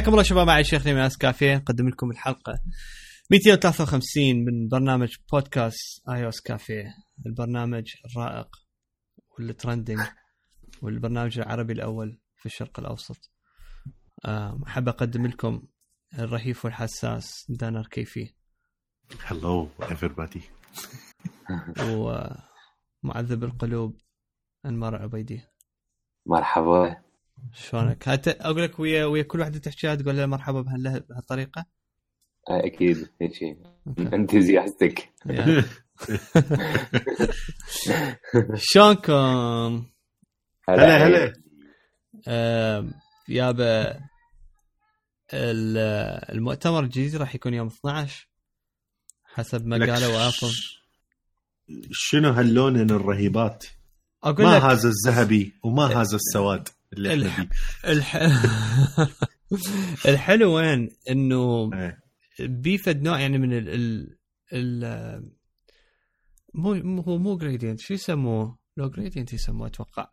حياكم الله شباب معي شيخ من كافيه نقدم لكم الحلقة 253 من برنامج بودكاست آي اس كافيه البرنامج الرائق وال trending والبرنامج العربي الأول في الشرق الأوسط. أحب أقدم لكم الرهيف والحساس دانر كيفي. hello everybody. ومعذب القلوب أنمار عبيدي. مرحبا. شلونك؟ أقول لك ويا ويا كل واحدة تحكيها تقول لها مرحبا بهالطريقة؟ أكيد هيك أنتزياستك. شلونكم؟ هلا هلا يابا المؤتمر الجديد راح يكون يوم 12 حسب ما قالوا ابل شنو هاللون الرهيبات؟ أقول ما لك. هذا الذهبي وما هذا السواد. اللي الح... إحنا الح... الحلو وين إنه. إيه. بيه فد نوع يعني من ال ال, ال... مو مو- هو مو gradient شو يسموه؟ لو gradient يسموه أتوقع.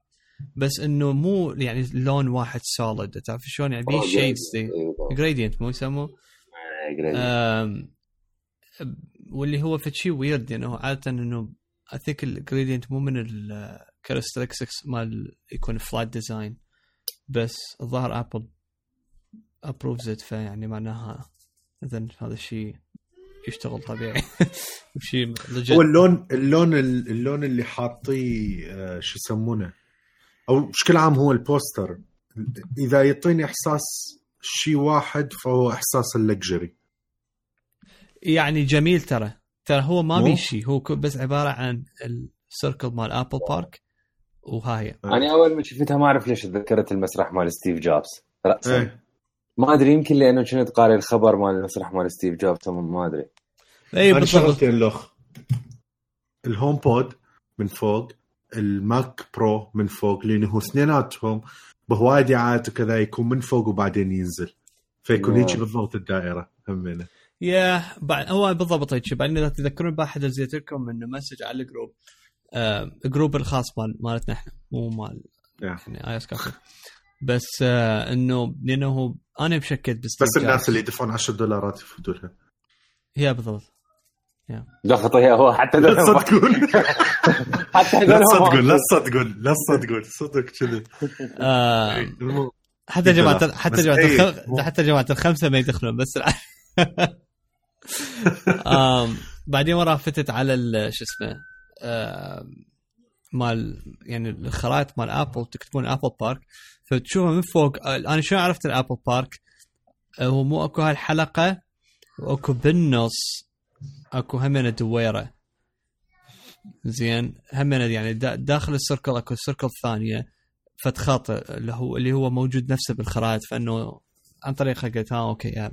بس إنه مو يعني لون واحد solid تعرف شلون؟ يعني بيه shades gradient مو يسموه؟ آم، واللي هو في شيء ويرد يعني هو عادة إنه I think ال gradient مو من ال characteristics مال يكون flat design بس الظاهر Apple approves it فيعني معناها اذا هذا الشيء يشتغل طبيعي. شيء هو. اللون اللون اللون اللي حاطيه آه، شو يسمونه؟ أو بشكل عام هو ال poster. إذا يعطيني إحساس شيء واحد فهو إحساس ال luxury. يعني جميل ترى. ترى هو ما؟ بي شيء. هو بس عبارة عن ال circle مال Apple Park وهاي أنا أول ما شفتها ما أعرف ليش تذكرت المسرح مال ستيف جوبز. راسا إيه. ما أدري يمكن لأنه كنت قاري الخبر مال المسرح مال ستيف جوبز ما أدري. اي أنا بالضبط. شغلتين لوخ. ال HomePod من فوق ال Mac Pro من فوق لأنه هو اثنيناتهم بهواي دعايات وكذا يكون من فوق وبعدين ينزل. فيكون. هيك بالضبط الدائرة همينة. yeah بعد هو بالضبط هيك بعدين إذا تذكرون بأحد نزلت لكم إنه message على ال group. آه ال group الخاص مال مالتنا إحنا مو مال. يعني آي إس كافي. بس آه انه لأنه أنا مشكت بستيف بس الناس. اللي يدفعون 10 دولارات يفوتوا لها. yeah بالضبط. لا خطيه هو حتى لا تصدقون. حتى لا تصدقون لا تصدقون لا تصدقون صدق كذي. آه حتى جماعة لا. حتى بس جماعة إيه، حتى جماعة الخمسة ما يدخلون بس بعدين وراه فتت على ال- شو اسمه مال يعني الخرائط مال Apple تكتبون Apple Park فتشوفها من فوق آه، أنا شلون عرفت ال Apple Park آه، هو مو أكو هالحلقة وأكو بالنص أكو همينه دويره زين همينه يعني دا داخل ال circle أكو circle ثانية فت خط اللي هو اللي هو موجود نفسه بالخرائط فإنه عن طريقها قلت ها okay yeah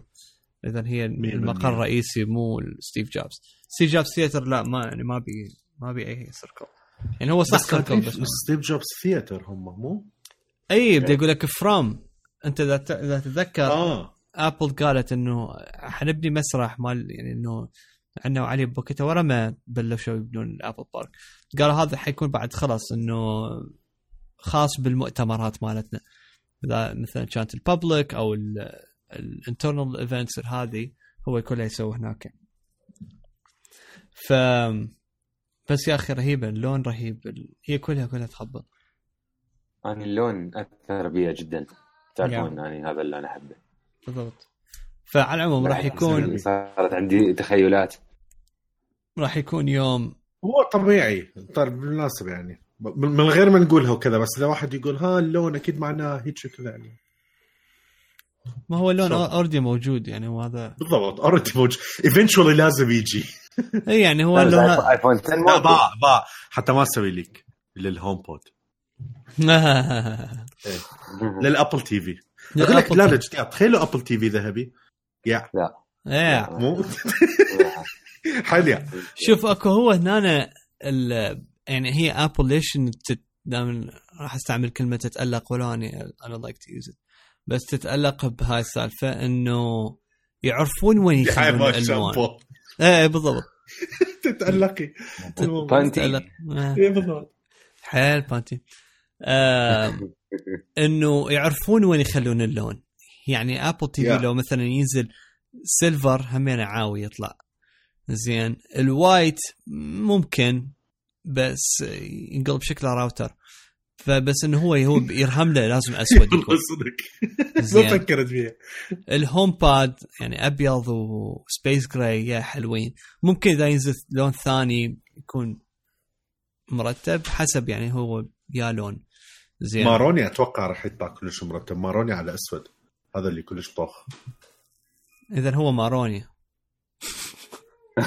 اذا هي المقر. الرئيسي مو ستيف جوبز Steve Jobs Theater لا ما يعني ما بي ما بي أي سيركل يعني هو صح circle بس Steve Jobs Theater هم مو؟ أي بدي أقول لك فروم أنت إذا تتذكر آه. Apple قالت إنه حنبني مسرح مال يعني إنه عندنا وعلى بوكتها ورا ما بلشوا يبنون ال Apple Park قالوا هذا حيكون بعد خلاص إنه خاص بالمؤتمرات مالتنا. إذا مثلا كانت ال public أو ال internal events هذه هو كله يسوي هناك. ف بس يا أخي رهيبه اللون رهيب هي كلها كلها تخبط. أنا اللون اثر بي جدا. تعرفون يعني هذا اللي أنا أحبه. بالضبط. فعلى العموم راح يكون صارت عندي تخيلات. راح يكون يوم هو طبيعي. طيب بالمناسبة يعني. من من غير ما نقولها وكذا بس إذا واحد يقول ها اللون أكيد معناه هيك كذا يعني. ما هو اللون صح. already موجود يعني هو هذا بالضبط already موجود. eventually لازم يجي. إي يعني هو اللون iPhone 10 لا. باع باع. حتى ما أسوي leak لل HomePod لل Apple TV. أقول لك لا لا تخيلوا Apple TV ذهبي. yeah. إيه. مو؟ حاليا شوف أكو هو هنا ال- يعني هي Apple ليش دائما راح أستعمل كلمة تتألق ولا اني أنا like to use بس تتألق بهاي السالفة إنه يعرفون وين يخلون الألوان. إيه بالضبط. تتألقي. تتألق. إيه. إيه بالضبط. حيل بانتي. آم، إنه يعرفون وين يخلون اللون. يعني Apple TV. لو مثلا ينزل silver همين عاوي يطلع. زين. ال white ممكن بس ينقلب شكله راوتر فبس إنه هو هو يرهم له لازم أسود يكون. صدق. ما فكرت فيها. الهوم pod يعني أبيض و space gray يا حلوين. ممكن إذا ينزل لون ثاني يكون مرتب حسب يعني هو يا لون. زين. ماروني أتوقع راح يطلع كلش مرتب. maroony على أسود. هذا اللي كلش طوخ اذا هو maroony.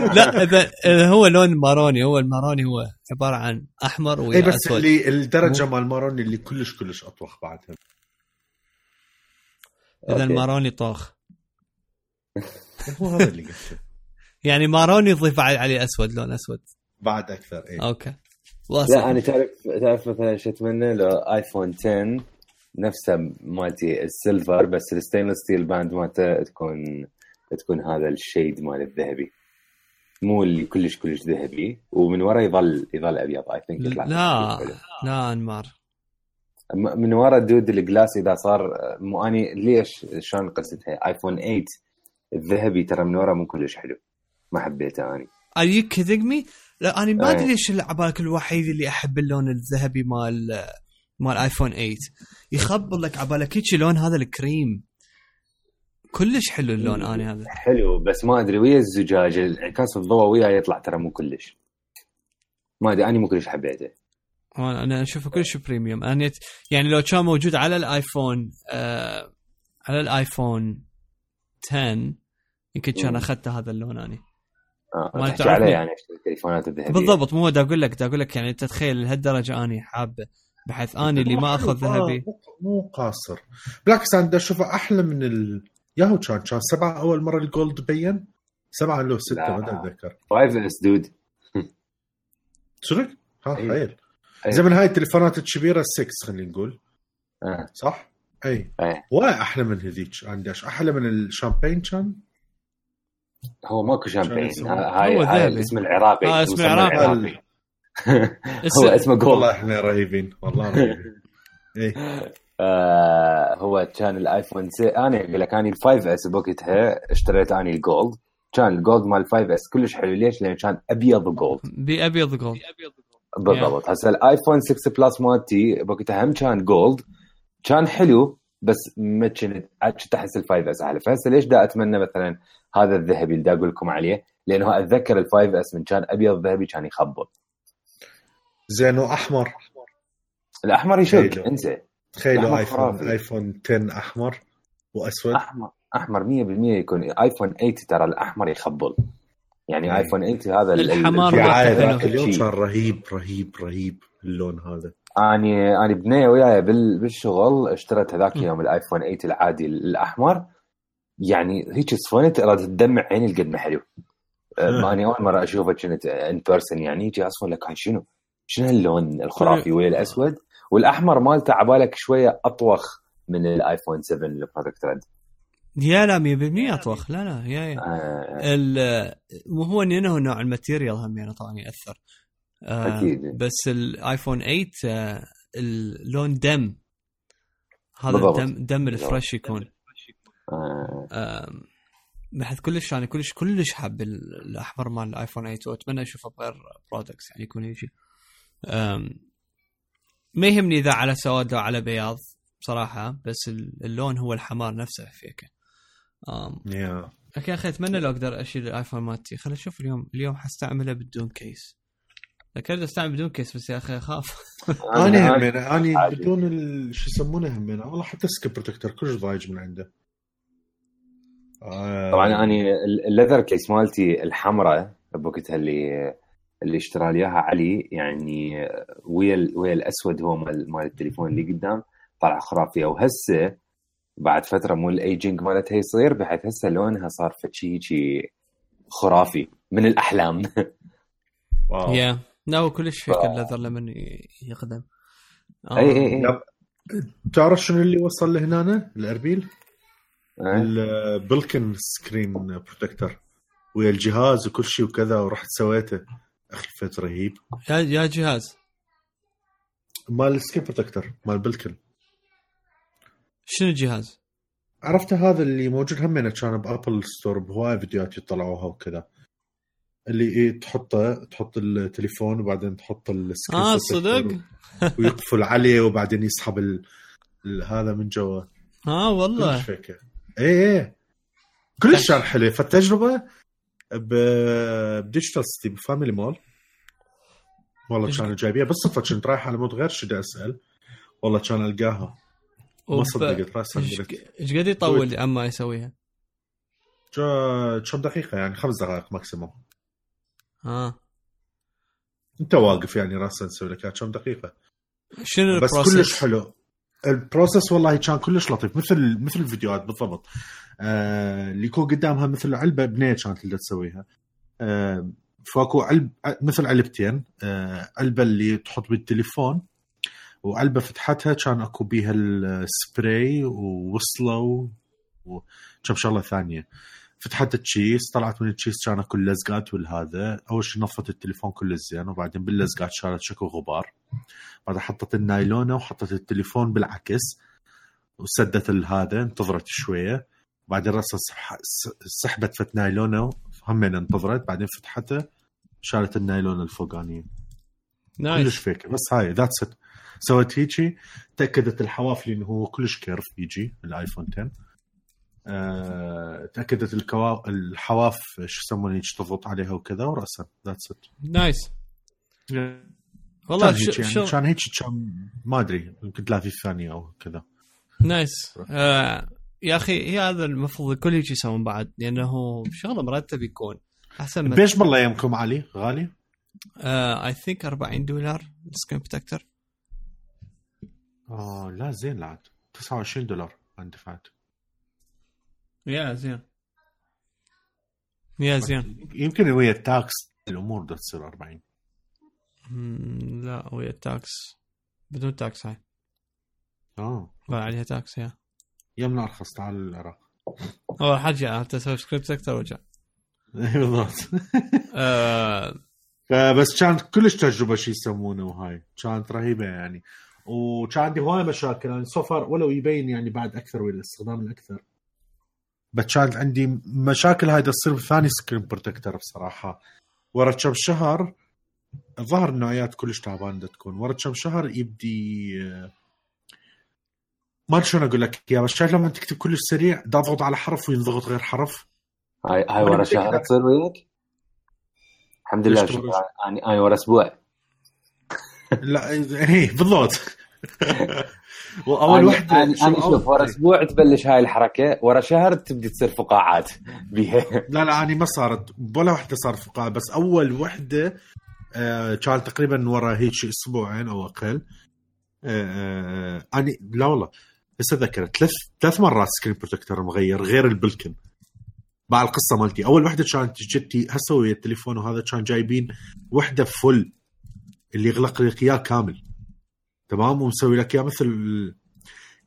لا إذا إذا هو لون maroony هو ال maroony هو عبارة عن أحمر اي ويا إيه، بس اللي الدرجة مال maroony اللي كلش كلش أطوخ بعدها إذا. ال maroony طوخ. هو هذا اللي قلته. يعني maroony يضيف عليه عليه أسود لون أسود. بعد أكثر اي okay. لا أنا تعرف تعرف مثلا شو أتمنى؟ لو آيفون 10 نفسه مالتي ال silver بس ال stainless steel band مالته تكون تكون هذا ال shade مال الذهبي. مو اللي كلش كلش ذهبي ومن ورا يظل يظل أبيض. I think لا لا أنمار. من ورا dude ال glass إذا صار مو اني ليش شلون قصتها؟ ايفون 8 الذهبي ترى من ورا مو كلش حلو. ما حبيته اني Are you kidding me؟ لا أنا ما إيه. أدري ليش اللي عبالك الوحيد اللي أحب اللون الذهبي مال مال ايفون 8 يخبل لك عبالك. هيك لون هذا الكريم؟ كلش حلو اللون أنا هذا. حلو بس ما أدري ويا الزجاج انعكاس الضوء وياه يطلع ترى مو كلش. ما أدري أني مو كلش حبيته. أنا أنا أشوفه كلش premium أنا يعني لو كان موجود على الآيفون آه على الآيفون 10 يمكن كان. اخذت هذا اللون أنا آه ما تحكي. عليه يعني التليفونات الذهبية. بالضبط مو دا أقول لك دا أقول لك يعني انت تخيل لهالدرجة آني حابه بحيث آني اللي ما أخذ ذهبي. مو- قاصر. بالعكس أنا أشوفه أحلى من ال ياهو كان كان سبعة أول مرة ال gold بين سبعة لو ستة. ما أتذكر 5 S dude صدق؟ ها أي. خيل أي. زي من هاي التليفونات الكبيرة 6 خلينا نقول آه. صح؟ إي إيه وايد أحلى من هذيك عندش أحلى من الشامبين كان هو ماكو شامبين هاي. الاسم العراقي آه، اسم العراقي. هو اسمه gold والله إحنا رهيبين والله رهيبين آه هو كان الآيفون سي... أنا أقول لك أنا ال 5 S بوقتها اشتريت اني ال gold. كان ال gold مال 5 S كلش حلو. ليش؟ لأن كان أبيض و gold بابيض gold. بالضبط. هسه الآيفون 6 Plus مالتي بوقتها هم كان gold. كان حلو بس ما كنت كنت أحس ال 5 S أحلى. فهسه ليش دا أتمنى مثلا هذا الذهبي اللي دا أقول لكم عليه؟ لأنه أتذكر ال 5 S من كان أبيض ذهبي كان يخبل. زين وأحمر؟ الأحمر يشق حلو. انسى تخيلوا ايفون خرافي. آيفون 10 أحمر وأسود احمر أحمر 100% يكون آيفون 8 ترى الأحمر يخبل يعني إيه. آيفون 8 هذا ال- ال- الحمار. ذاك اليوم. كان رهيب رهيب رهيب اللون هذا اني اني بنية وياي بال- بالشغل اشتريت هذاك اليوم الآيفون 8 العادي الأحمر يعني هيك صفنت راد تدمع عيني قد ما حلو أه، ما اني أول مرة أشوفه كنت in person يعني يجي أصلا لك هاي شنو؟ شنو هاللون الخرافي ويا الأسود والأحمر مالته عبالك شوية أطوخ من الآيفون 7 ال Product Red yeah لا 100% أطوخ. لا لا yeah yeah. آه. ال- مو هو إنه نوع ال material هم يعني طبعا يأثر. آه، أكيد. بس الآيفون 8 آه، اللون دم. هذا بالضبط. الدم دم ال fresh يكون. آه. بحيث كلش يعني كلش كلش حاب ال- الأحمر مال الآيفون 8 وأتمنى أشوفه بغير products يعني يكون هيجي ما يهمني إذا على سواد أو على بياض بصراحه بس ال- اللون هو الحمار نفسه فيك. yeah لكن يا أخي أتمنى لو أقدر أشيل الآيفون مالتي. خليني أشوف اليوم اليوم حستعمله بدون case. لكن أستعمل بدون case بس يا أخي أخاف. أنا همينة أنا. بدون ال- شو يسمونه همينة والله حتى screen protector كلش ضايج من عنده. آه، طبعا اني ال- ال leather case مالتي الحمراء بوقتها اللي اللي اشترى لي اياها علي يعني ويا ال- ويا الأسود هو مال مال التليفون اللي قدام طلع خرافية. وهسه بعد فترة مو الايجنج مالتها يصير بحيث هسه لونها صار فشي شي خرافي من الأحلام. Wow. yeah لا هو كلش فيك ف- ال leather لما يقدم. آه، إي إي إي. تعرف شنو اللي وصل لهنا الأربيل؟ ال Belkin screen protector ويا الجهاز وكل شيء وكذا ورحت سويته. أخي فت رهيب. yeah yeah جهاز. مال السكرين protector مال Belkin شنو الجهاز؟ عرفته هذا اللي موجود همينه كان ب Apple Store بهواي فيديوهات يطلعوها وكذا. اللي إيه تحطه تحط التليفون وبعدين تحط ال screen آه صدق؟ ويقفل عليه وبعدين يسحب ال... هذا من جوا. آه كلش والله فيكه اي اي كلش. كان حلو فالتجربه. ب Digital City ب Family Mall والله كانوا جايبيها بالصدفه كنت رايح على مود غير شو أسأل. والله كان ألقاها. ما صدقت راسا إيش قد يطول اما يسويها؟ كم دقيقة يعني؟ خمس دقائق maximum آه. أنت واقف يعني راسا نسوي لك كم دقيقة؟ شنو بس ال process؟ كلش حلو. ال process والله كان كلش لطيف مثل مثل الفيديوهات بالضبط. آه اللي يكون قدامها مثل علبة بنيه كانت تقدر تسويها. آه فاكو علب مثل علبتين. آه علبة اللي تحط بالتليفون وعلبة فتحتها كان أكو بيها السبراي ووصلة وكم شغلة ثانية. فتحت ال case طلعت من ال case كان اكو اللزقات والهذا. أول شيء نظفت التليفون كله زين وبعدين باللزقات شالت شكو غبار. بعدين حطت النايلونه وحطت التليفون بالعكس وسدت هذا انتظرت شوية. بعدين س- سحبت فت نايلونه همين انتظرت. بعدين فتحته شالت النايلونه الفوقانية. كلش nice فيك. بس هاي that's it سويت هيجي تأكدت الحواف لأنه هو كلش curve يجي الآيفون 10 أه تأكدت الكو... الحواف شو يسمونه هيك تضغط عليها وكذا وراسا that's it nice والله كان هيك يعني شو كان هيك كان ما أدري يمكن 30 ثانية أو كذا. nice آه يا أخي هي هذا المفروض الكل يجي يسوون بعد لأنه شغلة مرتب يكون أحسن من بيش بالله يمكم علي غالي؟ I think 40 دولار ال screen protector آه لا زين لا عاد 29 دولار أنا دفعت يا زين. يا زين. يمكن ويا ال tax الأمور بدها تصير 40 مم، لا ويا ال tax. بدون tax هاي. آه. ما عليها tax يا. يمنا ارخص تعال العراق اول حاجة تسوي screen protector ورجع بالضبط. آه. فبس كانت كلش تجربة شو يسمونه وهاي كانت رهيبة يعني. وكان عندي هواي مشاكل يعني so far ولو يبين يعني بعد أكثر والاستخدام الأكثر. كانت عندي مشاكل. هاي تصير بثاني screen protector بصراحة. ورا كم شهر ظهر النوعيات كلش تعبانه تكون. ورا كم شهر يبدي ما أدري شلون أقول لك يا بس شايف لما تكتب كلش سريع دا اضغط على حرف وينضغط غير حرف. هاي هاي ورا شهر تصير وياك؟ الحمد لله. تورا- يعني هاي ورا أسبوع. لا اي بالضبط. وأول وحده أنا أنا شوف ورا أسبوع تبلش هاي الحركة ورا شهر تبدي تصير فقاعات. بيها لا لا اني ما صارت ولا وحده صارت فقاعة بس أول وحده آه كان تقريبا ورا هيك أسبوعين أو أقل. آه آه اني لا والله هسه ذكرت ثلاث ثلاث مرات screen protector مغير غير البلكن. مع القصة مالتي. أول وحده كانت جتي هسه ويا التليفون وهذا كان جايبين وحده full اللي يغلق لك اياه كامل. تمام؟ ومسوي لك إياه مثل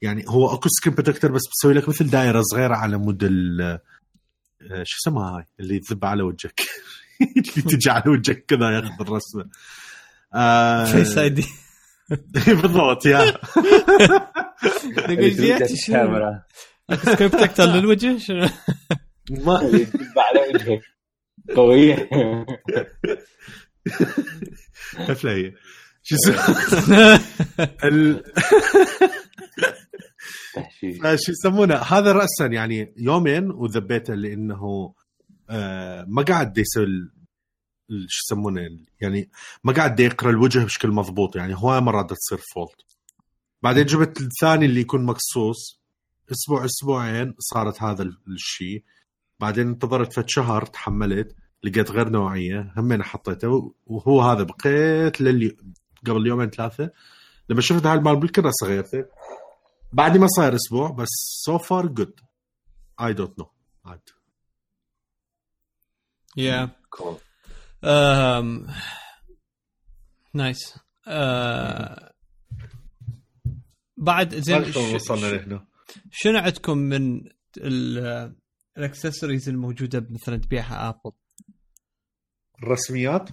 يعني هو أكو screen protector بس مسوي لك مثل دائرة صغيرة على مود ال آه، شو اسمها هاي؟ اللي تذب على وجهك. اللي تجي على وجهك كذا ياخذ الرسمه Face ID بالضبط يا. شنو؟ الكاميرا screen protector للوجه؟ شنو؟ ما على وجهك. قوية. كيف هي. شو اسمه؟ ال- تحشيش. شو يسمونه؟ هذا راسا يعني يومين وذبيته لأنه آه ما قاعد يسوي شو يسمونه؟ يعني ما قاعد يقرأ الوجه بشكل مضبوط يعني هواي مرات تصير فولت بعدين جبت الثاني اللي يكون مقصوص. أسبوع أسبوعين صارت هذا ال- الشيء بعدين انتظرت فت شهر تحملت لقيت غير نوعية همين حطيته وهو هذا بقيت للي قبل يومين ثلاثة. لما شفت هاي المال بالكل راسا غيرته بعد ما صاير أسبوع بس so far good I don't know عاد يا. nice. بعد زين وصلنا لهنا؟ شنو عندكم من ال- الاكسسوارز الموجودة مثلا تبيعها ابل الرسميات؟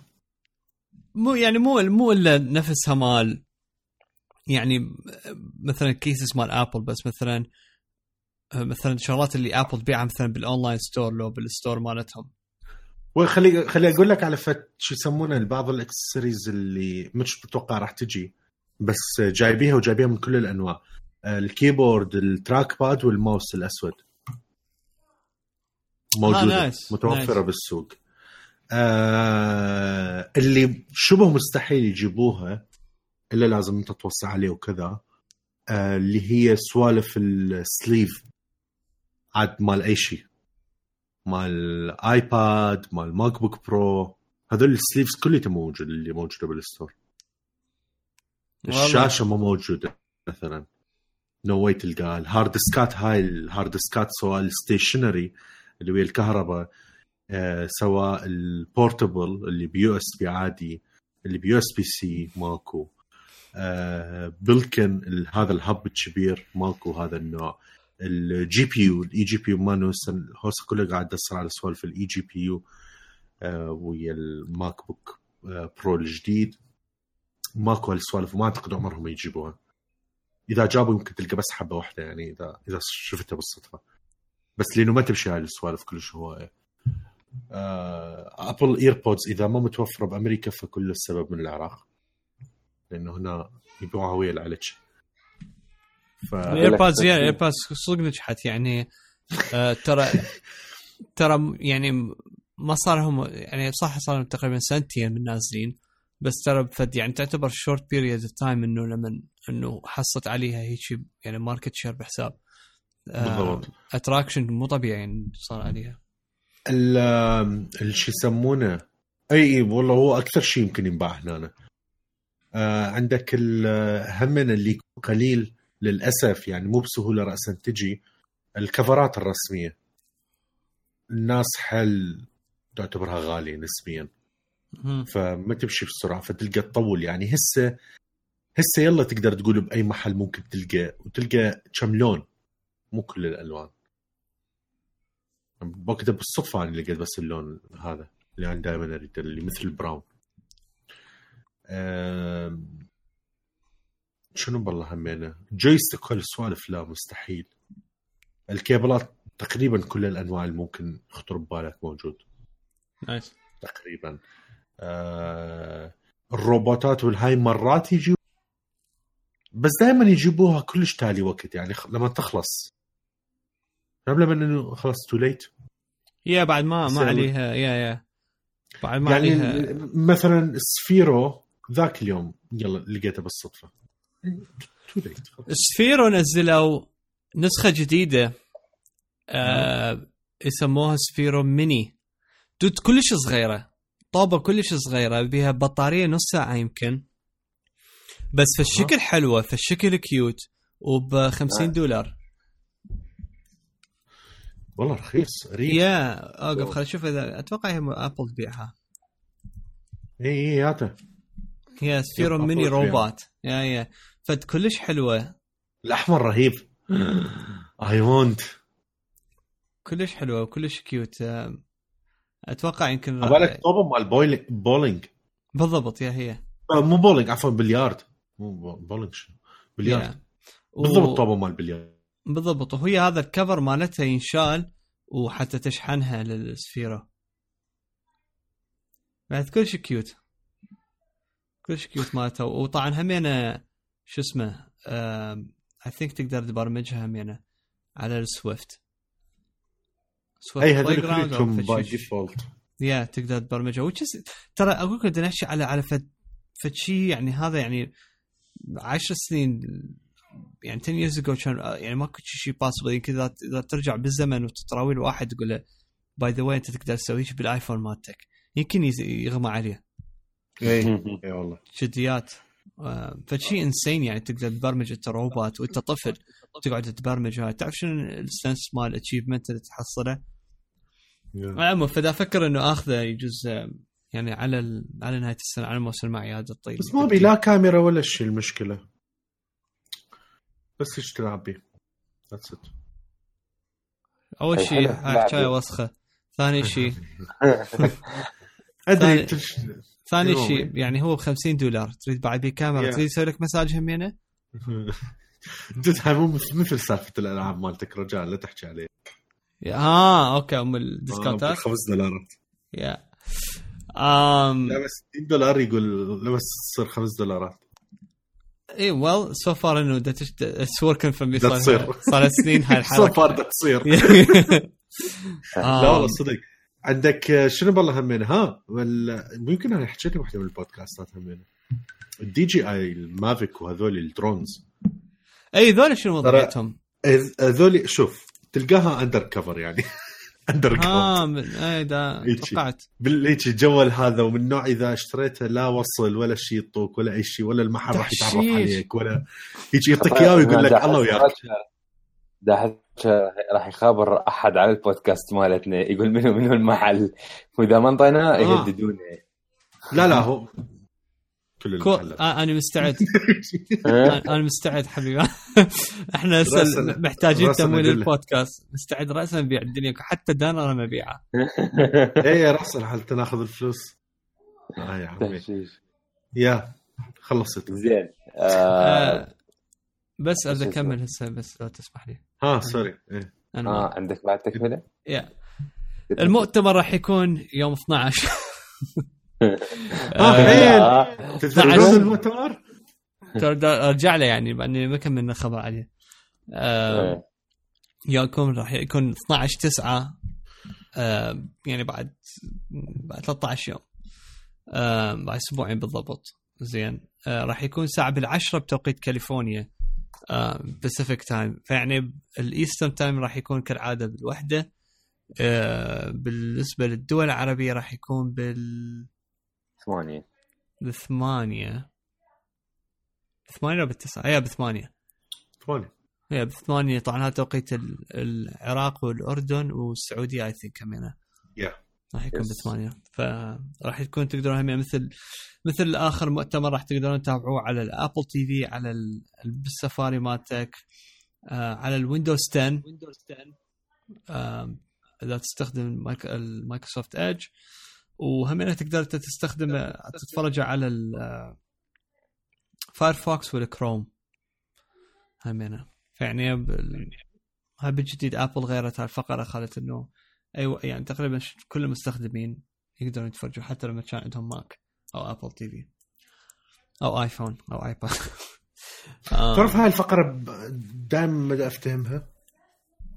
مو يعني مو مو إلا نفسها مال يعني مثلا cases مال ابل بس مثلا مثلا شغلات اللي ابل تبيعها مثلا بال online store لو بال store مالتهم. وخلي خلي أقول لك على فت شو يسمونه بعض الأكسسوارز اللي مش متوقع راح تجي بس جايبيها وجايبيها من كل الأنواع. ال keyboard ال trackpad وال mouse الأسود. موجودة آه، nice، متوفرة nice. بالسوق. آه اللي شبه مستحيل يجيبوها إلا لازم أنت توصي عليه وكذا آه اللي هي سوالف ال sleeve. عاد مال أي شيء. مال آيباد مال ماك بوك برو. هذول ال sleeves كلها موجود اللي موجودة بال store. الشاشة ما موجودة مثلا. no way تلقاها. الهارد ديسكات هاي الهارد ديسكات سواء ال stationary اللي ويا الكهرباء سواء ال portable اللي ب USB عادي اللي ب USB-C ماكو. آه بلكن هذا ال hub الكبير ماكو هذا النوع. ال GPU ال eGPU ما نوصل هوس كله قاعد تدسر على سوالف ال eGPU آه، ويا الماك بوك آه، برو الجديد. ماكو هالسوالف وما أعتقد عمرهم يجيبوها. إذا جابوا يمكن تلقى بس حبة واحدة يعني اذا إذا شفتها بالصدفة. بس لأنه ما تمشي هاي السوالف كلش هواية. آه، Apple AirPods إذا ما متوفرة بأمريكا فكل السبب من العراق لأنه هنا يبيعوها ويا العلج. ف ال AirPods يا ال AirPods صدق نجحت يعني آه ترى ترى يعني ما صار هم يعني صح صار لهم تقريبا سنتين من نازلين بس ترى بفد يعني تعتبر short period of time إنه لما إنه حصت عليها هيك يعني market share بحساب. بالضبط. attraction مو طبيعي يعني صار عليها. شو يسمونه؟ إي إي والله هو أكثر شيء يمكن ينباع هنا آه عندك ال- همنا اللي يكون قليل للأسف يعني مو بسهولة راسا تجي. الكفرات الرسمية. الناس حل تعتبرها غالية نسبيا. فما تمشي بسرعة فتلقى تطول. يعني هسه هسه يلا تقدر تقول بأي محل ممكن تلقى وتلقى كم لون. مو كل الألوان. بوقتها بالصدفة أنا لقيت بس اللون هذا اللي أنا دائما أريده اللي مثل البراون. شنو بالله همينه؟ joystick هالسوالف لا مستحيل. الكيبلات تقريبا كل الأنواع اللي ممكن يخطر ببالك موجود. nice تقريبا. آه الروبوتات والهاي مرات يجي بس دائما يجيبوها كلش تالي وقت يعني لما تخلص. قبل لما إنه خلاص too late yeah بعد ما ما. عليها. yeah yeah بعد ما يعني عليها. مثلا سفيرو ذاك اليوم يلا لقيته بالصدفة. too late سفيرو نزلوا نسخة جديدة آه يسموها سفيرو ميني. دود كلش صغيرة. طوبة كلش صغيرة بيها بطارية نص ساعة يمكن. بس في الشكل حلوة في الشكل cute وب 50 آه. دولار. والله رخيص ريح yeah أوقف خل أشوف إذا أتوقع هي ابل تبيعها. إي إي هاته هي سفيرو ميني. روبوت yeah yeah. فد كلش حلوة. الأحمر رهيب. I want كلش حلوة وكلش cute أتوقع يمكن بالك طوبة مال بولينج بالضبط yeah هي. آه، مو بولينج عفوا بليارد. مو bo- bowling بليارد. yeah. و- بالضبط طوبة مال بليارد. بالضبط. وهي هذا ال cover مالتها ينشال وحتى تشحنها للسفيرة. بعد كلش cute كلش cute مالتها. وطبعا همينة شو اسمه I think تقدر تبرمجها همينة على ال Swift Swift اي هذول كلهم by default yeah تقدر تبرمجها. Is- ترى أقول لك نحكي على على فد فد شيء يعني هذا يعني عشر سنين يعني 10 years ago كان يعني ماكو شيء possible يمكن إذا إذا ترجع بالزمن وتراوي واحد تقول له by the way أنت تقدر تسوي شيء بالآيفون مالتك. يمكن يز- يغمى عليه. اي اي والله. جديات. آه، فشيء insane يعني تقدر تبرمج أنت روبوت وأنت طفل تقعد تبرمج هاي. تعرف شنو ال sense مال ال achievement اللي تحصله؟ العموم فإذا أفكر إنه آخذه يجوز يعني على ال... على نهاية السنة على موسم المعياد الطيب بس ما بي لا كاميرا ولا شيء المشكلة. بس إيش تلعب بيه ذاتس ات أول أي شيء. هاي. حكاية وسخة. ثاني شيء أدري ثاني-. شيء يعني هو ب 50 دولار. تريد بعد بيه كاميرا. Yeah. تريد يسوي لك مساج همينة؟ مو مثل سالفة الألعاب مالتك رجال لا تحكي عليه آه okay um آه، ال discount ات 5 دولارات. yeah um. لا بس 60 دولار يقول لا بس تصير 5 دولارات. eh well so far انه it's working for me تصير. صار سنين هاي so far الحركه تصير. لا والله صدق. عندك شنو بالله همين؟ ها ممكن أنا حكيت بواحده من البودكاستات همين. الدي جي آي المافيك وهذول الدرونز. اي ذول شنو وضعيتهم؟ هذ- هذول شوف تلقاها اندر كفر يعني. اندر آه من اي. توقعت بالهيك الجوال هذا ومن نوع إذا اشتريته لا وصل ولا شيء يطوك ولا أي شيء ولا المحل راح يتعرف. عليك ولا يجي يعطيك إياه ويقول لك الله وياك ده راح يخابر أحد على البودكاست مالتنا يقول منو منو المحل وإذا ما انطيناه آه. يهددونه لا لا هو كل كو... المحلات آه أنا مستعد. ها؟ أنا أنا مستعد حبيبي. إحنا محتاجين تمويل. البودكاست. مستعد راسا نبيع الدنيا. حتى دانا أنا مبيعه إيه يا راسل هل تناخذ الفلوس؟ آه يا عمي تهشيش. يا خلصت. زين. آه، آه بس بس أبدأ. أكمل هسه بس لو تسمح لي. ها سوري. إيه. أنا آه عندك بعد تكملة؟ يا. المؤتمر راح يكون يوم 12 آه آه. تدرون المؤتمر؟ ترى دا- ارجع له يعني لاني ما كملنا خبر عليه. آه إيه. يومكم راح يكون 12 9 آه يعني بعد بعد 13 يوم. آه بعد أسبوعين بالضبط. زين. آه راح يكون الساعة بالعشرة بتوقيت كاليفورنيا آه Pacific Time فيعني ال Eastern Time راح يكون كالعادة بالوحدة. آه بالنسبة للدول العربية راح يكون بال ثمانية بالثمانية ثمانية ولا بالتسعة؟ هي بثمانية. ثواني هي بثمانية. طبعا هذا توقيت ال- العراق والأردن والسعودية اي ثينك كمان. Yeah. راح يكون Yes. بثمانية. فراح تكون تقدرون هم مثل مثل آخر مؤتمر راح تقدرون تتابعوه على الأبل تي في على ال- بالسفاري مالتك آه على الويندوز 10 آه إذا تستخدم مايك- المايكروسوفت Edge وهم تقدر تستخدم تتفرج على الفايرفوكس والكروم همينة. فيعني بال- هاي بالجديد ابل غيرت هالفقره قالت إنه أيوه يعني تقريبا كل المستخدمين يقدرون يتفرجوا حتى لما كان عندهم ماك أو ابل تي في أو ايفون أو ايباد آه، تعرف هاي الفقرة دائما ما أفتهمها؟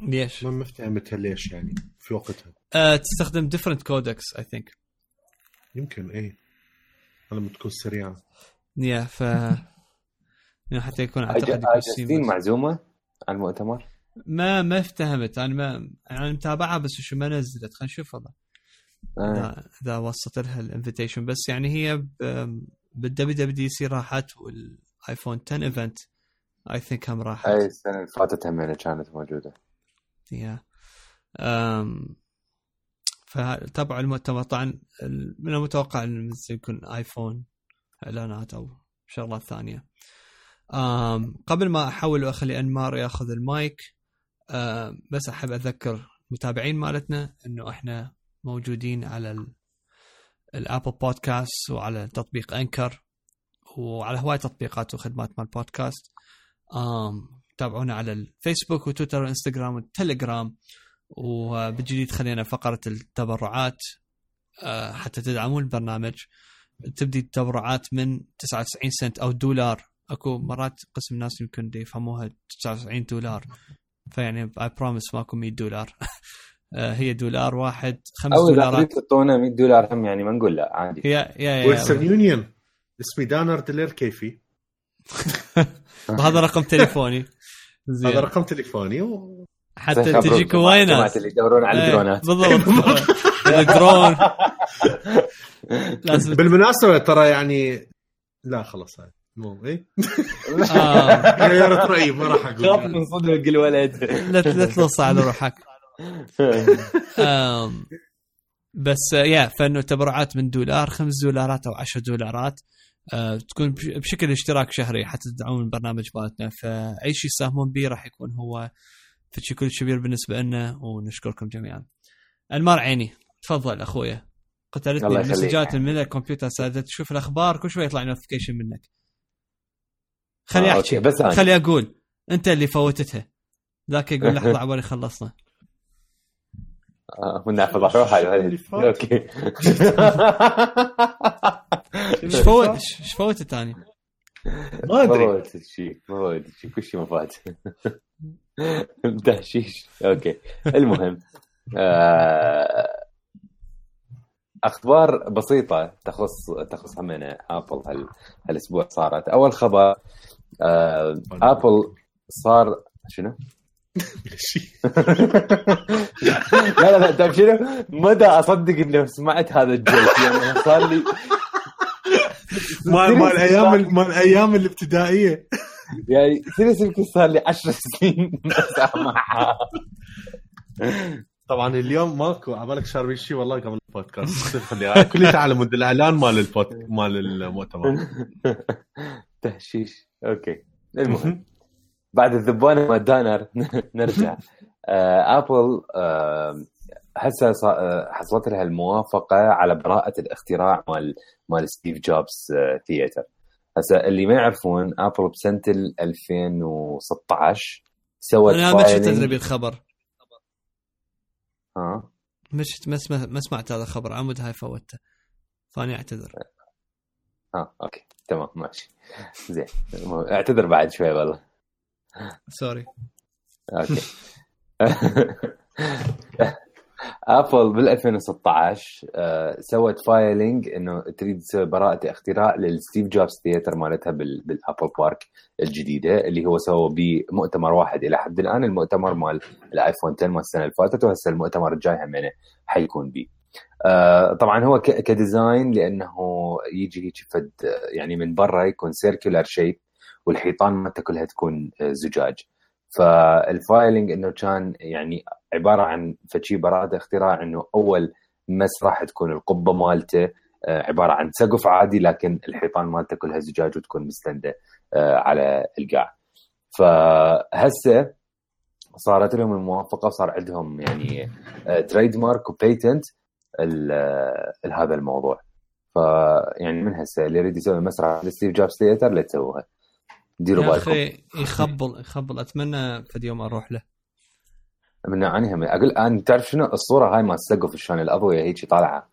ليش؟ ما فهمتها ليش يعني في وقتها. آه تستخدم different codecs I think يمكن إيه. لما تكون سريعة. yeah ف إنه حتى يكون أعتقد seamless. معزومة على المؤتمر؟ ما ما افتهمت. أنا ما أنا متابعها بس شو ما نزلت. خلينا نشوف والله. آه. إذا إذا وصلت لها ال invitation بس يعني هي ب- بال WWDC راحت والآيفون 10 event I think هم راحت. هاي السنة اللي فاتت همينة كانت موجودة. yeah. um فتابعوا المؤتمر. طبعا من المتوقع انه يكون آيفون إعلانات أو شغلات ثانية. قبل ما احول وأخلي أنمار يأخذ المايك بس أحب أذكر المتابعين مالتنا إنه إحنا موجودين على ال- الابل بودكاست وعلى تطبيق انكر وعلى هواي تطبيقات وخدمات مال بودكاست تابعونا على الفيسبوك وتويتر وإنستغرام والتليجرام وبالجديد خلينا فقرة التبرعات آه، حتى تدعمون البرنامج. تبدي التبرعات من 99 سنت أو دولار. أكو مرات قسم الناس يمكن دي يفهموها 99 دولار. فيعني اي بروميس ماكو 100 دولار. آه، هي دولار واحد خمس أو إذا دولارات. تعطونا 100 دولار هم يعني ما نقول لا عادي. هي يا يا ويلسون يونيون اسمي دانر دلير كيفي. هذا رقم تليفوني. هذا زين. رقم تليفوني و... حتى تجيك ناس اللي يدورون على إيه، الدرونات. بالضبط. الدرون. لازم بالمناسبة ترى يعني لا خلاص هاي. مو آه. غيرت رأيي ما راح خاف أقول من صدق الولد لا لا تلص على روحك. بس آه، يا فإنه تبرعات من دولار خمس دولارات أو عشر دولارات. آه، تكون بش- بشكل اشتراك شهري حتى تدعمون البرنامج مالتنا. فأي شيء تساهمون به راح يكون هو في كل كبير بالنسبة لنا ونشكركم جميعا. انمار عيني تفضل أخويا. قتلتني. المسجات من الكمبيوتر صارت تشوف الأخبار كل شوي يطلع notification منك. خلي آه، أحكي. بس أنا. خلي أقول. أنت اللي فوتتها. ذاك يقول لحظة عبالي خلصنا آه، من فات. أوكي. إيش فوت؟ إيش فوتت ثاني ما ما أدري. فوت شيء ما فوت شيء كل شيء ما فات. تهشيش okay. المهم آه، أخبار بسيطة تخص تخص همنا ابل هال هالأسبوع صارت. أول خبر آه، ابل صار شنو؟ لا لا لا تعرف شنو؟ مدى أصدق انه سمعت هذا ال joke؟ يعني صار لي مال مال أيام مال أيام الابتدائية. يعني serious يمكن صار لي 10 سنين. اسمعها طبعا اليوم ماكو عبالك شاربين شيء والله قبل البودكاست. كل تعال مد الإعلان مال البود مال المؤتمر. تهشيش. okay. المهم بعد الذبانه مال دانر نرجع. آه، ابل آه، هسه آه، حصلت لها الموافقة على براءة الاختراع مال مال ستيف جوبز آه، theater هسه اللي ما يعرفون ابل بسنة ال 2016 سوت أنا ما شفت أدري بالخبر. ها؟ ما شفت ما ما سمعت هذا الخبر. عمود هاي فوتته. فاني أعتذر. ها okay. تمام ماشي. زين. أعتذر بعد شوي والله. sorry okay. ابل بال 2016 آه، سوت filing إنه تريد تسوي براءة اختراع لل Steve Jobs theater مالتها بال- بال Apple Park الجديدة اللي هو سوى بمؤتمر واحد إلى حد الآن المؤتمر مال الآيفون 10 مال السنة اللي فاتت وهسه المؤتمر الجاي همينه حيكون بيه. آه، طبعا هو ك design لأنه يجي هيك فد يعني من برا يكون circular shape والحيطان مالته كلها تكون آه، زجاج. فال filing إنه كان يعني عبارة عن فشي براءه اختراع إنه أول مس راح تكون القبة مالته آه، عبارة عن سقف عادي لكن الحيطان مالته كلها زجاج وتكون مستنده آه، على القاع. فهسه صارت لهم الموافقة وصار عندهم يعني trademark و patent هذا الموضوع. فيعني من هسه اللي يريد يسوي مسرح ل Steve Jobs theater لا تسووها ديروا يا بالكم. أخي يخبل يخبل. أتمنى في يوم أروح له. من هم. أقول أنا تعرف شنو؟ الصورة هاي مال السقف شلون الاضويه هيك طالعة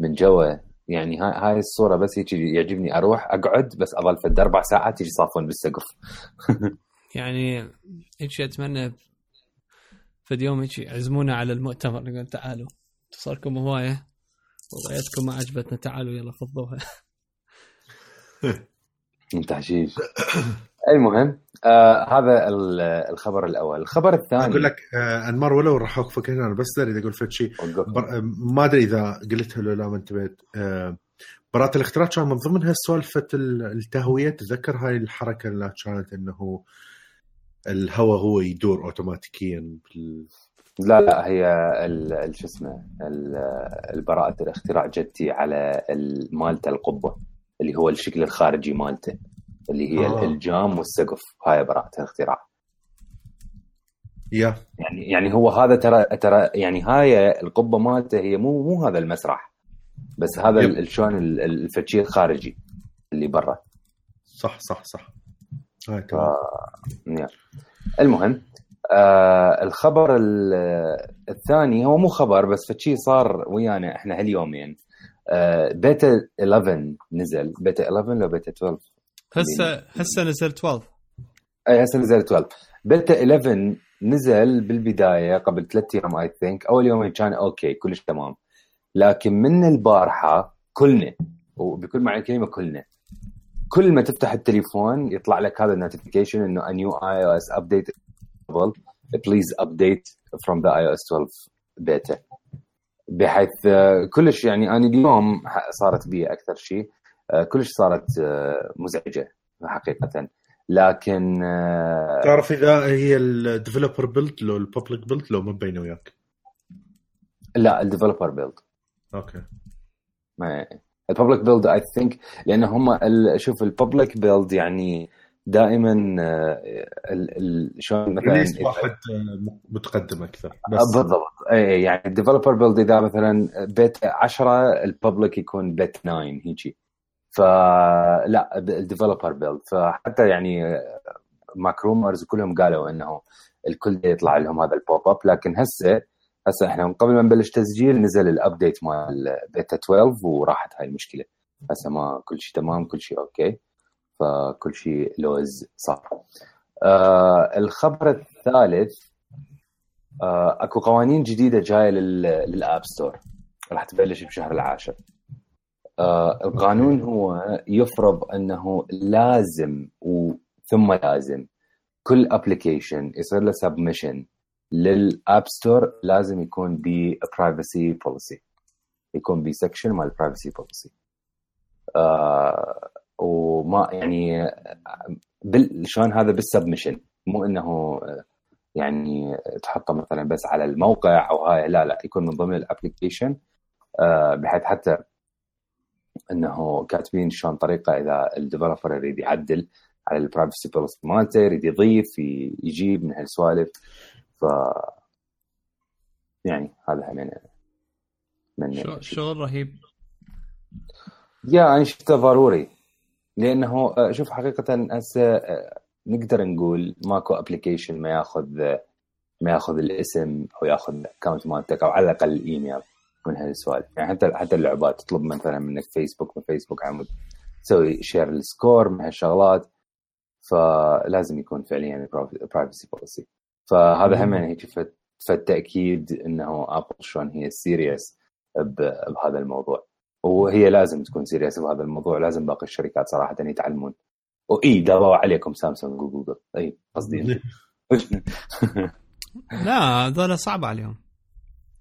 من جوا يعني هاي هاي الصورة بس هيك يعجبني أروح أقعد بس أظل في أربع ساعات يجي يصافون بالسقف. يعني هيك أتمنى في يوم هيك يعزمونا على المؤتمر. يقول تعالوا. صاركم هواية. وضعيتكم ما عجبتنا. تعالوا يلا فضوها من تحشيش المهم آه هذا ال- الخبر الأول. الخبر الثاني أقول لك آه أنمار ولو راح اوقفك هنا أنا بس اريد أقول فد شيء. بر... ما أدري إذا قلتها ولا لا ما انتبهت. آه براءة الاختراع كان من ضمنها سالفة ال- التهوية. تذكر هاي الحركة اللي كانت إنه الهواء هو يدور اوتوماتيكيا بال... لا لا هي شو اسمه ال- البراءة الاختراع جتي على ال- مالته القبة اللي هو الشكل الخارجي مالته. اللي هي آه. آه. الجام والسقف. هاي براءة الاختراع يا. يعني يعني هو هذا ترى ترى يعني هاي القبة مالته هي مو مو هذا المسرح. بس هذا شلون ال- ال- الفتشي الخارجي اللي برا. صح صح صح. هاي نعم. المهم آه الخبر ال- الثاني هو مو خبر بس فشي صار ويانا إحنا هاليومين. آه بيتا 11 نزل. بيتا 11 لو بيتا 12 هسه هسه نزل 12 أي هسه نزل 12 بيتا 11 نزل بالبداية قبل ثلاث أيام I think أول يومين كان okay كلش تمام. لكن من البارحة كلنا وبكل معنى الكلمة كلنا كل ما تفتح التليفون يطلع لك هذا ال notification إنه a new iOS update available. please update from the iOS 12 beta. بحيث آه، كلش يعني أنا اليوم صارت بي أكثر شيء كلش صارت آه، مزعجة حقيقة. لكن آه، تعرف إذا هي ال developer build لو ال public build لو ما مبينه وياك؟ لا ال developer build okay. ال public build I think لأن هم شوف ال public build يعني دائما آه، شلون مثلا release واحد آه، متقدم أكثر بس. بس بالضبط. اي يعني ال developer build إذا مثلا بيت 10 ال public يكون بيت 9 هيجي. فلا ال developer build فحتى يعني MacRumors كلهم قالوا إنه الكل يطلع لهم هذا ال pop up لكن هسه هسه إحنا قبل ما نبلش تسجيل نزل ال update مال بيتا 12 وراحت هاي المشكلة. هسه ما كل شيء تمام كل شيء okay فكل شيء لوز صار آه الخبر الثالث آه أكو قوانين جديدة جاية لل App Store راح تبلش بشهر العاشر. القانون هو يفرض أنه لازم ثم لازم كل application يصير له submission لل App Store لازم يكون privacy policy يكون ب section مال privacy policy آه وما يعني شلون هذا بال submission مو إنه يعني تحطه مثلا بس على الموقع أو هاي لا لا يكون من ضمن ال application آه بحيث حتى إنه كاتبين شلون طريقة إذا ال developer يريد يعدل على ال privacy policy مالته يريد يضيف يجيب من هالسوالف. ف يعني هذا همين من شغل رهيب. Yeah أنا شفته ضروري. لأنه آه، شوف حقيقة هسه آه، نقدر نقول ماكو application ما ياخذ ما ياخذ الاسم أو ياخذ ال account مالتك أو على الأقل الايميل من هالسوالف يعني حتى حتى اللعبات تطلب مثلا منك فيسبوك من فيسبوك عمود تسوي share ال score من هالشغلات فلازم يكون فعليا privacy policy فهذا هم هيك فالتأكيد إنه ابل شلون هي serious بهذا الموضوع. وهي لازم تكون serious بهذا الموضوع لازم باقي الشركات صراحة يتعلمون. واي داروا عليكم سامسونج وجوجل إي قصدي لا هذول صعب عليهم.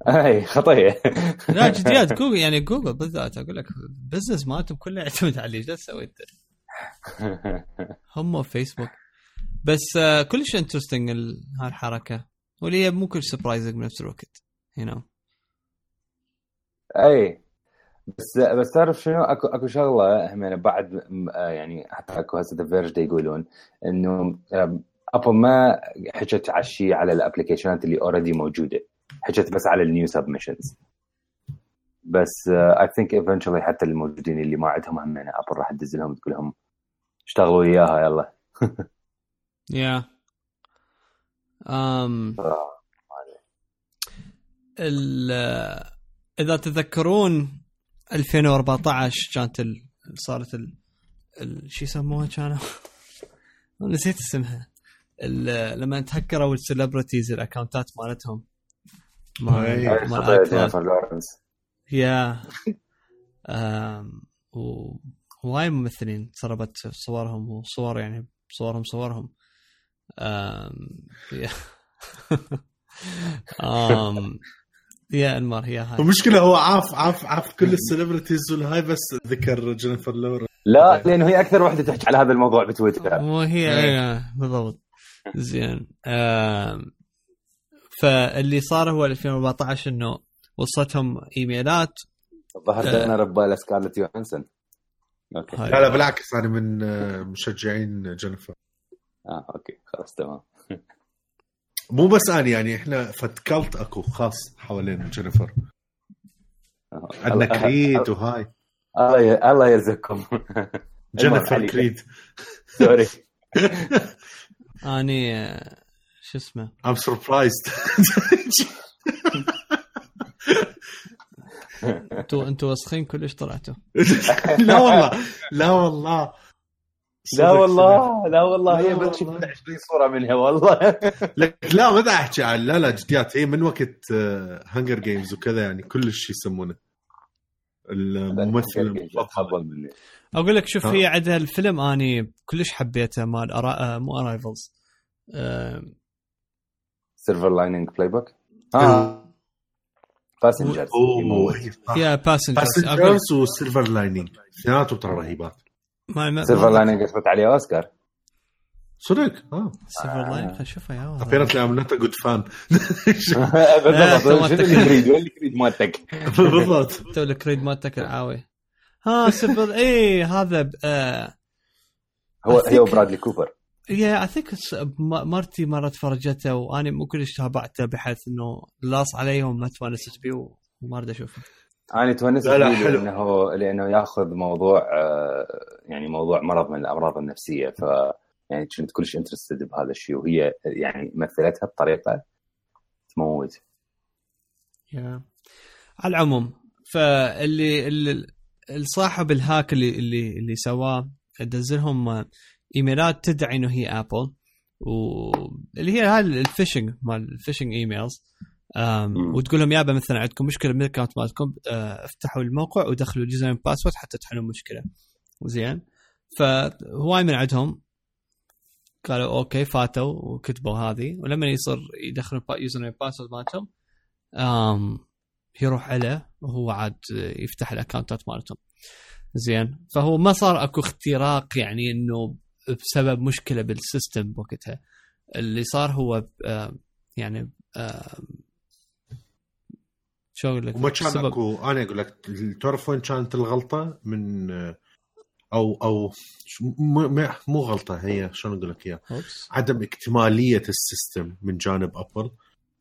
اي خطيه لا جديات جوجل يعني جوجل بالذات أقول لك ال business مالتهم كله يعتمد عليه إيش تسوي انت؟ هم فيسبوك بس uh, كلش interesting هاي الحركة. واللي هي مو كل surprising بنفس الوقت هنا اي بس بس تعرف شنو؟ أكو أكو شغلة هم يعني بعد آه، يعني حتى أكو هسه The Verge يقولون إنه ابل ما حكت على الشيء على ال applicationات اللي already موجودة. حكت بس على ال new submissions بس I think eventually حتى الموجودين اللي ما عندهم هم يعني ابل راح تدز لهم تقول لهم اشتغلوا اياها يلا. Yeah um إذا تذكرون 2014 كانت ال... صارت ال... ال... شو يسموها كانوا؟ نسيت اسمها. ال... لما تهكروا ال celebrities ال accountات مالتهم. مال مال yeah وهواي ممثلين تسربت صورهم وصور يعني صورهم صورهم. um يا انمار هي هاي. المشكلة هو عاف عاف عاف كل ال celebrities والهاي بس ذكر جينيفر لورا لا لأنه هي أكثر وحدة تحكي على هذا الموضوع بتويتر. مو هي إيه. بالضبط. زين. فاللي صار هو 2014 إنه وصلتهم إيميلات. الظاهر آه. أنا ربا سكارلت يوهانسون أوكي. لا لا بالعكس أنا من آه، مشجعين جينيفر. آه أوكي خلاص تمام. مو بس أنا يعني إحنا فتكلت أكو خاص حوالين جينيفر. عندنا كريد وهاي. الله الله يرزقكم. جينيفر كريد سوري. اني شو اسمه؟ ام سربرايزد أنتوا أنتوا وسخين كلش طلعتوا. لا والله. لا والله. لا والله لا والله. هي بس شفت 20 صورة منها والله. لك لا ما أحكي عن لا لا جديات. هي من وقت هانجر آه، جيمز وكذا يعني كلش يسمونه. الممثل المفضل. مني. أقول لك شوف هي عندها الفيلم اني كلش حبيته مال أرا... مو ارايفلز سيلفر لايننج بلاي بوك آه باسنجرز يا باسنجرز وسيلفر لايننج اثنيناتهم ترى رهيبات ما سيلفر لايننج اخذت عليه أوسكار. صدق؟ آه. سيلفر لايننج خل يا ابيرنتلي ام نوت جود فان بالضبط شنو الكريد وين الكريد مالتك. بالضبط. تو الكريد مالتك العاوي. ها سيلفر اي هذا آه، هو هي وبرادلي كوبر. Yeah I think مرتي مرة تفرجته وأنا مو كلش تابعته بحيث إنه لاص عليهم ما تونست بيه وما أريد أشوفه أنا تونست لا، لا، حلو. لأنه لأنه ياخذ موضوع آه، يعني موضوع مرض من الأمراض النفسية ف يعني كنت كلش interested بهذا الشيء وهي يعني مثلتها بطريقة تموت Yeah. على العموم فاللي اللي الصاحب ال hack اللي اللي اللي سواه دز لهم emailات تدعي إنه هي ابل واللي هي هاي ال phishing مال ال phishing emails. وتقول لهم يابا مثلا عندكم مشكلة بال account مالتكم آه، افتحوا الموقع ودخلوا ال username password حتى تحلوا المشكلة زين. فهواي من عندهم. قالوا أوكي فاتوا وكتبوا هذه. ولما يصير يدخلوا username password مالتهم يروح عليه وهو عاد يفتح ال accountات مالتهم. زين. فهو ما صار أكو اختراق يعني إنه بسبب مشكلة بال system بوقتها اللي صار هو آه، يعني آه، شو أقول لك؟ وما كان السبب- اكو أنا أقول لك تعرف وين كانت الغلطة من أو أو شو- مو غلطة هي شلون أقول لك إياها. عدم اكتمالية ال system من جانب أبل.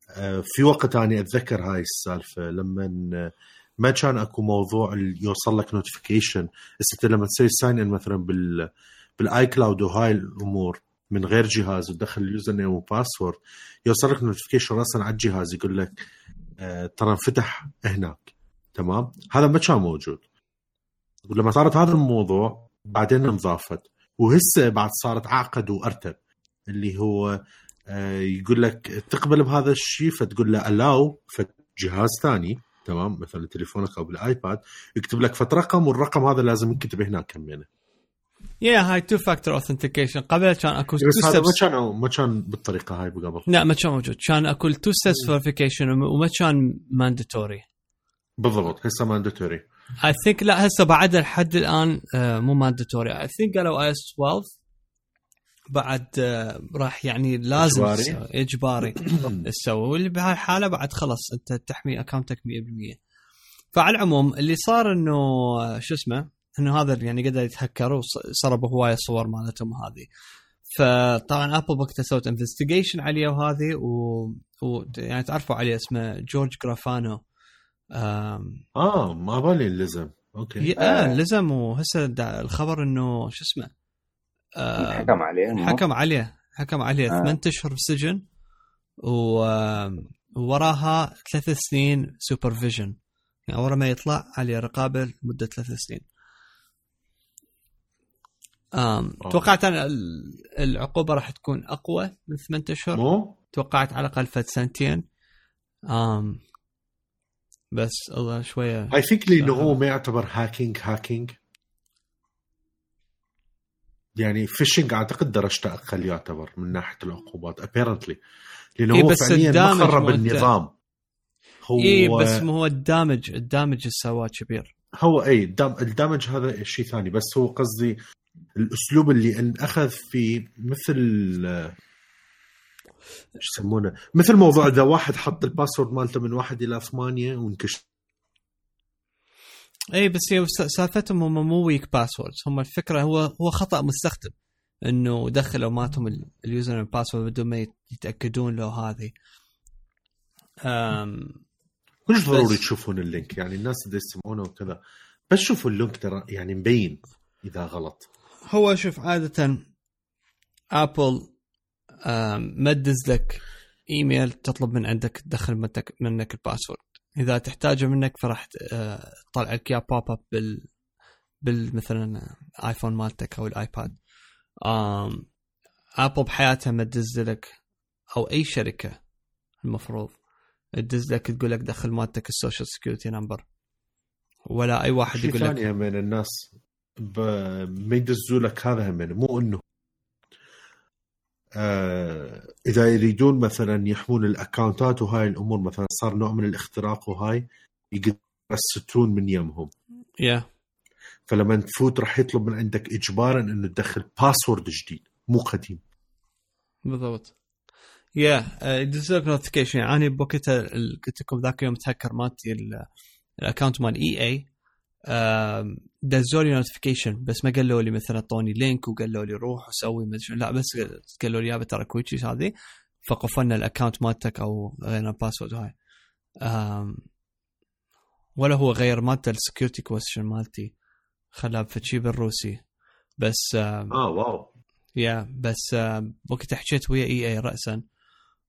آه، في وقت أنا أتذكر هاي السالفة لما آه، ما كان أكو موضوع يوصل لك notification هسه لما تسوي sign in مثلا بال بال iCloud وهاي الأمور من غير جهاز وتدخل ال username و password يوصل لك notification راسا على الجهاز يقول لك آه، ترى انفتح هناك. تمام؟ هذا ما كان موجود. ولما صارت هذا الموضوع بعدين انضافت. وهسه بعد صارت اعقد وارتب. اللي هو آه، يقول لك تقبل بهذا الشيء فتقول له allow جهاز ثاني. تمام؟ مثلا تليفونك أو بالآيباد. يكتب لك فد رقم والرقم هذا لازم ينكتب هناك همينه yeah هاي two factor authentication قبل كان أكو بس two هذا ما كان ما كان بالطريقة هاي قبل. لا ما كان موجود. كان أكو ال two steps verification وما كان mandatory بالضبط هسه mandatory I think لا هسه بعد لحد الآن آه، مو mandatory I think قالوا iOS 12 بعد آه، راح يعني لازم إجباري؟ تسوي- إجباري. تسوي. واللي بهاي الحاله بعد خلص أنت تحمي اكونتك 100% فعلى العموم اللي صار إنه آه، شو اسمه؟ إنه هذا يعني قدر يتهكروا وسربوا هواية صور مالتهم هذه. فطبعا ابل وقتها سوت investigation عليه وهذه و... و... يعني تعرفوا عليه اسمه جورج جرافانو آم... آه ما بالي اللزم. okay. ي- آه لزم وهسه دا- الخبر إنه شو اسمه؟ آه حكم عليه حكم عليه حكم عليه آه. ثمان أشهر بالسجن و ووراها ثلاث سنين supervision يعني ورا ما يطلع عليه رقابة لمدة ثلاث سنين. توقعت أنا ال- العقوبة راح تكون أقوى من ثمان أشهر. مو؟ توقعت على الأقل فد سنتين. آم بس الله شوية. I think لي إنه آه. هو ما يعتبر hacking hacking يعني phishing أعتقد درجته أقل يعتبر من ناحية العقوبات apparently لأنه إيه هو فعليا ما ال damage خرب النظام. هو اي بس ما هو ال damage ال damage اللي سواه كبير. هو اي ال dam- ال damage هذا شيء ثاني بس هو قصدي الأسلوب اللي أن أخذ فيه مثل إيش يسمونه؟ مثل موضوع إذا واحد حط ال password مالته من واحد إلى ثمانية وانكشف. اي بس هي سالفتهم هم مو weak passwords هم الفكرة هو هو خطأ مستخدم إنه دخلوا مالتهم ال- ال username password بدون ما يت- يتأكدون لو هذه. أم مش ضروري تشوفون ال link يعني الناس اللي يسمعونه وكذا بس شوفوا ال link ترى يعني مبين إذا غلط. هو شوف عادة ابل تدز لك إيميل تطلب من عندك تدخل منك, منك ال password. إذا تحتاجه منك فراح تطلع لك اياه pop up بال بال مثلا ايفون مالتك أو الآيباد. ابل بحياتها ما تدز لك أو أي شركة المفروض تدز لك تقول لك دخل مالتك ال social security number. ولا أي واحد يقول لك ثاني همين الناس. ما يدزوا لك هذا همين مو إنه. آه إذا يريدون مثلا يحمون الاكونتات وهاي الأمور مثلا صار نوع من الاختراق وهاي يقدروا يسترون من يمهم yeah فلما تفوت راح يطلب من عندك اجبارا إنه تدخل password جديد مو قديم. بالضبط. yeah يدز لك notification يعني بوقتها قلت لكم ذاك اليوم تهكر مالتي ال- ال account مال EA دزوا لي notification بس ما قالوا لي مثلا اعطوني link وقالوا لي روح وسوي ما. لا بس قالوا لي يابا ترى كويتشيز هذه. فقفلنا الاكونت مالتك أو غيرنا الباسورد هاي. ولا هو غير مالته السكيورتي كويستشن مالتي. خلاه بفتشي بالروسي. بس آه واو. يا بس وقت حكيت ويا إي إي راسا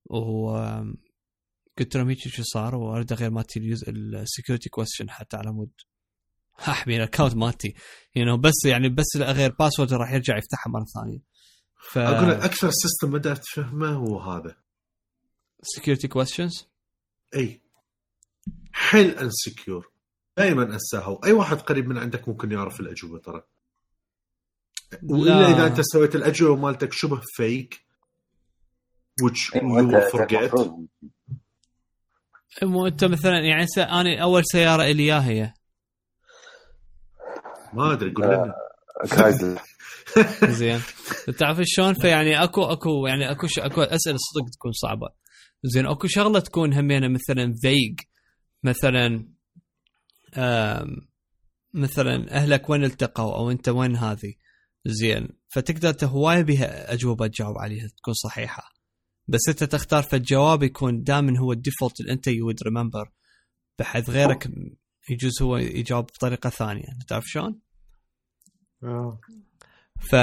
و قلت لهم هيك شو صار وأريد أغير مالتي السكيورتي كويستشن حتى على مود. أحمي الاكونت مالتي. يو نو بس يعني بس اغير باسورد راح يرجع يفتحها مرة ثانية. ف أقول لك أكثر system ما قدرت تفهمه هو هذا. security questions إي. حيل insecure دائما انساها واي واحد قريب من عندك ممكن يعرف الأجوبة ترى. وإلا إذا أنت سويت الأجوبة مالتك شبه vague which إيه، you forget. المفروض- مو أنت مثلا يعني س... أنا أول سيارة إلي هي. ما أدري قول لنا. كرايزلر. زين. تعرف شلون؟ فيعني أكو أكو يعني أكو ش... أكو أسئلة صدق تكون صعبة. زين أكو شغلة تكون همينة مثلا vague مثلا آم... مثلا أهلك وين التقوا أو أنت وين هذه زين. فتقدر انت هواية بها أجوبة تجاوب عليها تكون صحيحة. بس أنت تختار فالجواب يكون دائما هو ال default اللي أنت you'd remember بحيث غيرك يجوز هو يجاوب بطريقة ثانية. تعرف شلون؟ آه. ف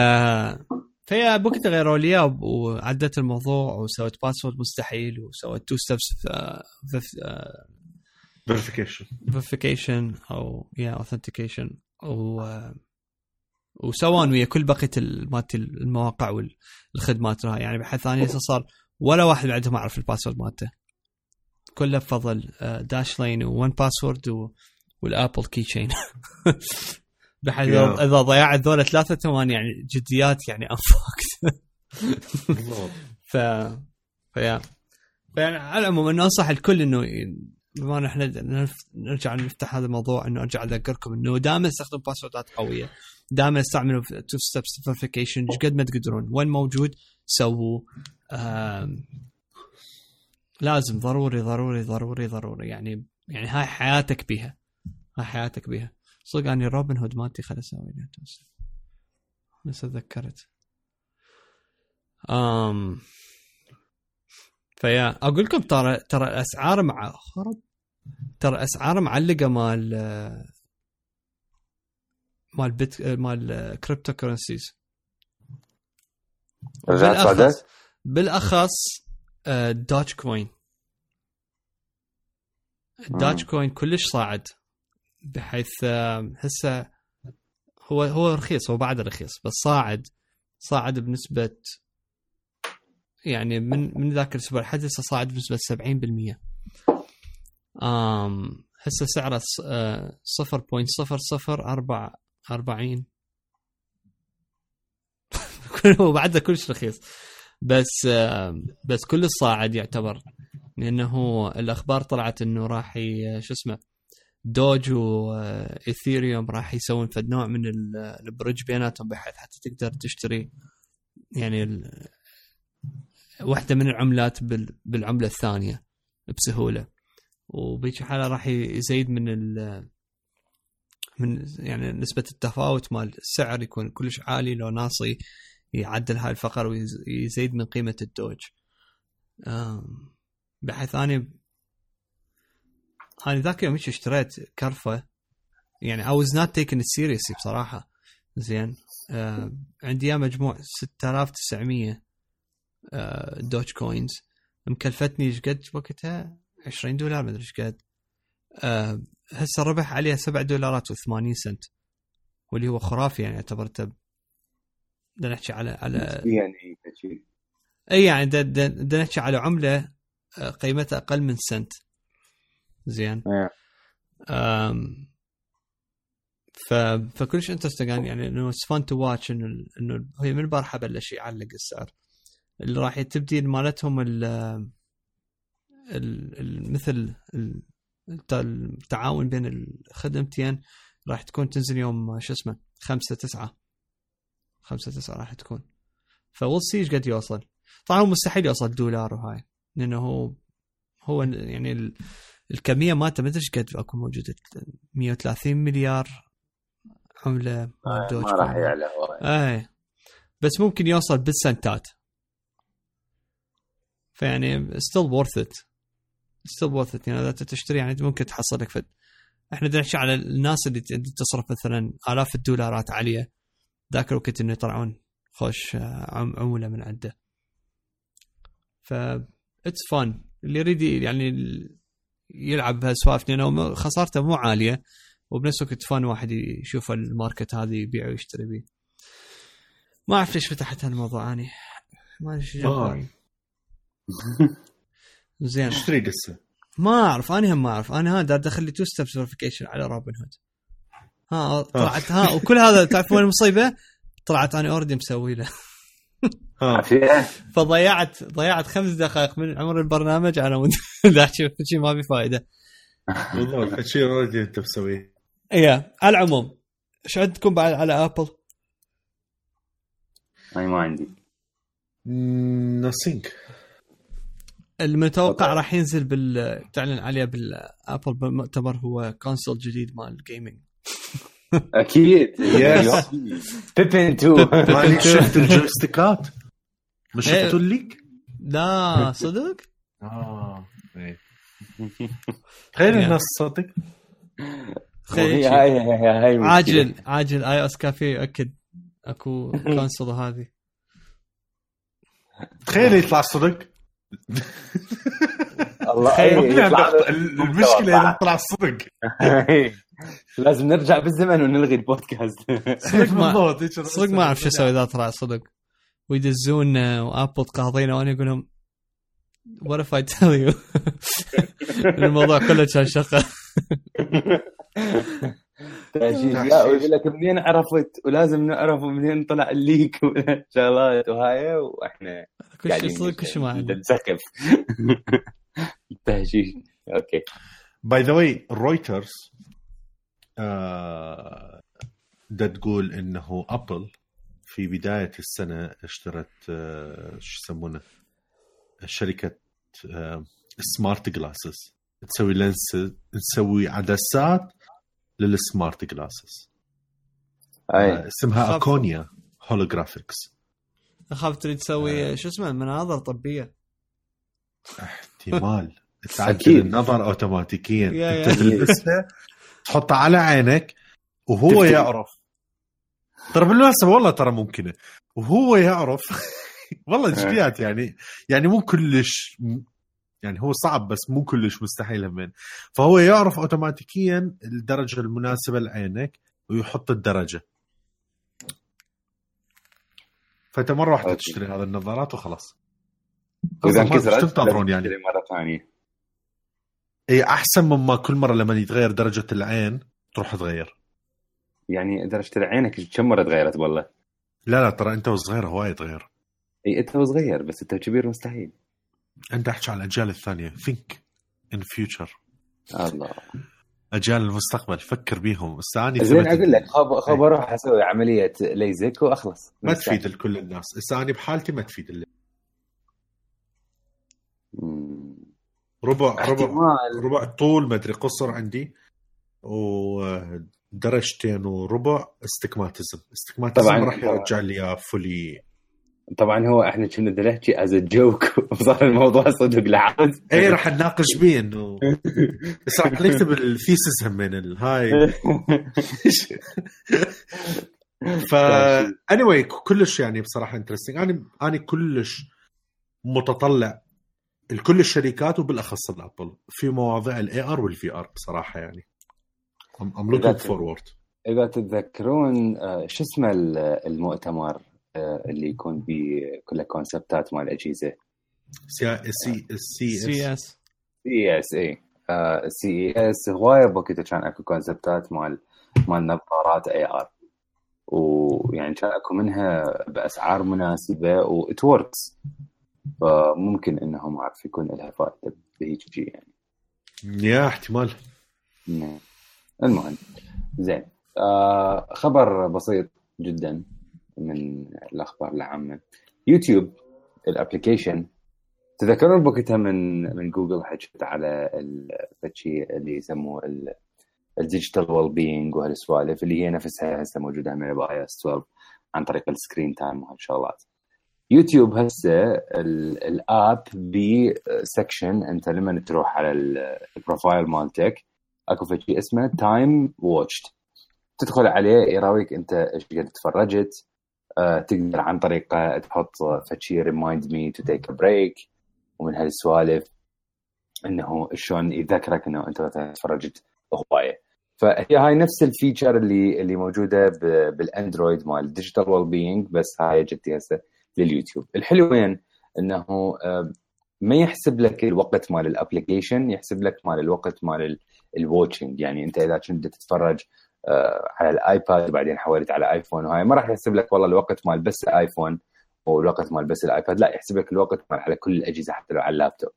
فهي بوقت غيروا لي وعدت الموضوع وسويت password مستحيل وسويت two steps verification. verification أو yeah authentication و وسوان ويا كل بقية ال- مالت المواقع والخدمات راها يعني بحيث أنا صار ولا واحد عندهم أعرف ال password مالته. كله بفضل Dashlane و 1Password وال Apple Keychain بحيث Yeah. اذا ضيعت ذولا ثلاثة ثوان يعني جديات يعني I'm fucked. ف ف yeah فيعني على العموم إنه أنصح الكل إنه بما إن إحنا نرجع نفتح هذا الموضوع إنه أرجع أذكركم إنه دائما استخدموا باسوردات قوية. دائما استعملوا two step verification قد ما تقدرون. وين موجود؟ سووا لازم ضروري ضروري ضروري ضروري يعني يعني هاي حياتك بيها. هاي حياتك بيها. صدق اني روبن هود مالتي خل أسوي توست. بس تذكرت. امم فيا أقول لكم ترى ترى الأسعار مع خرب. ترى الأسعار معلقة مال مال بيت مال cryptocurrencies؟ بالأخص آه، Dogecoin مم. coin كلش صاعد. بحيث آه، هسه هو هو رخيص هو بعد رخيص بس صاعد صاعد بنسبة يعني من من ذاك الأسبوع لحد هسه صاعد بنسبة 70% آم هسه سعره ص- آه، 0.0044 هو بعده كلش رخيص. بس آه، بس كل صاعد يعتبر لأنه الأخبار طلعت إنه راح شو اسمه دوج وإيثيريوم راح يسوون فد نوع من ال- البريدج بيناتهم بحيث حتى تقدر تشتري يعني واحدة من العملات بال- بالعملة الثانية بسهولة. وبهيك حالة راح يزيد من ال من يعني نسبة التفاوت مال السعر يكون كلش عالي لو ناصي يعدل هاي الفقر ويزيد من قيمة الدوج. بحيث أني أنا ذاك يوم اشتريت كرفة. يعني I was not taking it seriously بصراحة. زين. آه عندي إياه مجموع 6900 آه Dogecoins مكلفتني إيش قد؟ وقتها 20 دولار مدري إيش قد. آه هسه ربح عليها 7 دولارات و80 سنت. واللي هو خرافي يعني اعتبرته بدنا نحكي على على يعني شيء اي يعني دا نحكي على عملة آه، قيمتها أقل من سنت. زين. إيه. أم ف فكلش interesting يعني إنه it's fun to watch إنه إنه هي من البارحه بلش يعلق السعر. اللي راح تبدي مالتهم ال ال- ال- مثل ال- الت- التعاون بين الخدمتين راح تكون تنزل يوم شو اسمه 5 9 5 9 راح تكون. we'll see إيش قد يوصل. طبعا هو مستحيل يوصل دولار وهاي لأنه هو هو يعني ال- الكمية مالته ما أدري إيش قد أكو موجودة. 130 مليار عمله مال Doge ما راح coin. يعلى. اي بس ممكن يوصل بالسنتات. فيعني still worth it. still worth it. يعني إذا أنت تشتري يعني ممكن تحصل لك فد إحنا نحكي على الناس اللي تصرف مثلا آلاف الدولارات عليه ذاك الوقت إنه يطلعون خوش آه، عم- عمولة من عنده. ف it's fun اللي يريد يعني يلعب بهالسوالف لأنه خسارته مو عالية وبنفس الوقت fun واحد يشوف ال market هذه يبيع ويشتري بيه ما أعرف ليش فتحت هالموضوع أني ما أدري. زين إيش تريد هسه؟ ما أعرف أنا هم ما أعرف أنا ها دار دخل لي two steps verification على روبن هود ها طلعت ها وكل هذا تعرف وين المصيبة؟ طلعت أنا already مسوي له فضيعت ضيعت خمس دقائق من عمر البرنامج على مود لا شيء شيء ما في فائده بالضبط الشيء already أنت مسويه إيه على العموم إيش عندكم بعد على Apple؟ أنا ما عندي. nothing المتوقع. راح ينزل بال تعلن عليه بال Apple بالمؤتمر هو console جديد مال ال gaming أكيد. Yes. بيبن 2 ماني شفت الجويستيكات؟ إيه. شفتوا الليك؟ لا صدق؟ آه إيه. تخيل الناس هاي هاي هاي المشكلة. عاجل عاجل آي أس كافيه يؤكد أكو كونسول هذه تخيل يطلع صدق الله تخيل. إيه، المشكلة إذا طلع صدق إيه. لازم نرجع بالزمن ونلغي البودكاست صدق ما صدق ما أعرف شو أسوي إذا طلع صدق ويدزون آه، وآبل قاضينا وأنا أقول لهم what if I tell you? الموضوع كله كان شقه. لا ويقول لك منين عرفت؟ ولازم نعرف منين طلع الليك. شغلات وهاي وإحنا كل شيء صدق كل شيء ما عندي نتسكف تهشيش okay. by the way رويترز دا تقول إنه Apple في بداية السنة اشترت آه، شو يسمونه شركة آه، smart glasses تسوي lens تسوي عدسات لل smart glasses أي اسمها. Akonia Holographics أخاف تريد تسوي شو اسمه مناظر طبية احتمال تعدل. النظر اوتوماتيكيا يا- يا. انت تلبسها تحطها على عينك وهو. يعرف ترى بالمناسبة والله ترى ممكنة. وهو يعرف والله جديات يعني يعني مو كلش يعني هو صعب بس مو كلش مستحيل همين. فهو يعرف اوتوماتيكيا الدرجة المناسبة لعينك ويحط الدرجة. فإنت مرة واحدة. تشتري هذه النظارات وخلاص. واذا انكسرت يعني. مرة ثانية. اي أحسن مما كل مرة لما يتغير درجة العين تروح تغير. يعني درجه عينك كم مرة تغيرت والله؟ لا لا ترى أنت وصغير هواي تغير. إي أنت صغير بس أنت كبير مستحيل. أنت أحكي على الأجيال الثانية. ثينك ان فيوتشر الله. أجيال المستقبل فكر بيهم. استاني زين أقول لك خب خب أروح أسوي عملية ليزك وأخلص. ما تفيد لكل الناس. استاني بحالتي ما تفيد اللي. ربع ربع ربع طول ما أدري قصر عندي. ودرجتين وربع استكماتيزم. استكماتيزم طبعاً. راح يرجع لي فولي. طبعا هو إحنا كنا بدنا نحكي از جوك وصار الموضوع صدق لعب اي راح نناقش بيه إنه بس راح نكتب ال thesis هم من الهاي ف anyway كلش يعني بصراحة interesting أنا أنا كلش متطلع لكل الشركات وبالأخص ال Apple. في مواضيع ال AR وال VR بصراحة يعني. I'm, I'm looking إذا- forward. إذا تتذكرون آه، شو اسمه ال- المؤتمر آه، اللي يكون به كله concept ات مال اجهزه سي سي سي إس. سي إس. اي CES. هواية بوقتها كان أكو concept ات مال مال نظارات AR ويعني كان أكو منها بأسعار مناسبة و it works فممكن إنهم عارف يكون لها فائدة بهيك شيء يعني. يا احتمال. نعم. المهم زين. آه خبر بسيط جدا من الأخبار العامة. يوتيوب ال application تذكرون بوقتها من من جوجل حكيت على الشيء اللي يسموه ال digital wellbeing وهالسوالف اللي هي نفسها هسه موجودة من ب iOS 12 عن طريق ال screen time وهالشغلات. يوتيوب هسه ال- ال app بسكشن أنت لما تروح على ال- ال profile مالتك اكو شيء اسمه time watched تدخل عليه يراويك انت إيش قد تفرجت. آه، تقدر عن طريقه تحط فشي remind me to take break ومن هالسوالف انه شلون يذكرك انه انت تفرجت هواية. فهي هاي نفس ال feature اللي اللي موجودة بالأندرويد مال digital wellbeing بس هاي جت هسه لليوتيوب. الحلو وين؟ انه آه، ما يحسب لك الوقت مال ال application يحسب لك مال الوقت مال ال watching يعني أنت إذا كنت تتفرج آه، على الآيباد وبعدين حولت على آيفون وهاي ما راح يحسب لك والله الوقت مال بس الايفون والوقت مال بس الآيباد لا يحسب لك الوقت مال على كل الأجهزة حتى لو على اللابتوب.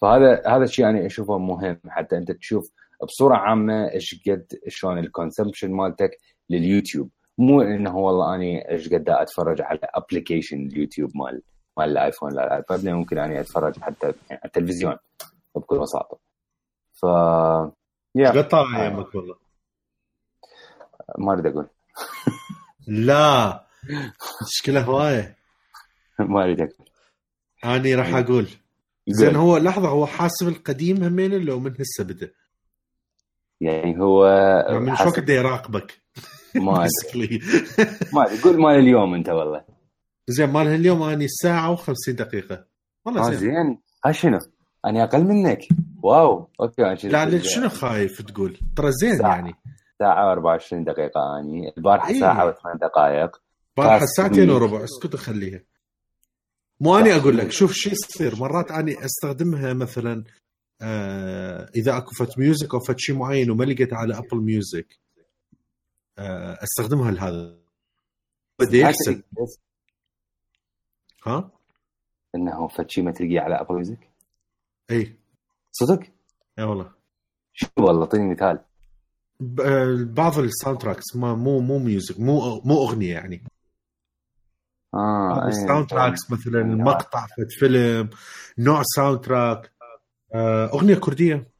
فهذا هذا الشيء أنا أشوفه مهم حتى أنت تشوف بصورة عامة إيش قد شلون ال consumption مالتك لليوتيوب. مو إنه والله أني إيش قد أتفرج على application اليوتيوب مال مال الآيفون لا الآيباد ممكن أني أتفرج حتى يعني على التلفزيون بكل بساطة. ف قد طالع ايامك والله. ما أريد أقول. لا. مشكلة هواية. ما أريد أقول. اني راح أقول. زين هو لحظة هو حاسب القديم همين لو من هسه بدأ؟ يعني هو يعني من شو وقت يراقبك ما Basically. ما أدري. قول مال اليوم أنت والله. زين مال اليوم اني ساعة و50 دقيقة. والله آه زين. زين. ها شنو؟ أنا أقل منك. wow okay لك شنو خايف تقول؟ ترى زين ساعة. يعني. ساعة و24 دقيقة أني. البارحة إيه. ساعة و8 دقائق. فد ساعتين. وربع اسكت وخليها. مو أني أقول. لك شوف شو يصير. مرات أني أستخدمها مثلا آه إذا أكو فد music أو فد شيء معين وما لقيت على Apple Music آه أستخدمها لهذا. بدي يحسب ها؟ إنه فد شي ما تلقيه على Apple Music إي. صدق؟ اي والله. شو والله اعطيني مثال. آه، بعض ال soundtracks ما مو مو music مو مو أغنية يعني. آه إيه. الساوند تراكس مثلا. مقطع فد فيلم نوع soundtrack آه، أغنية كردية.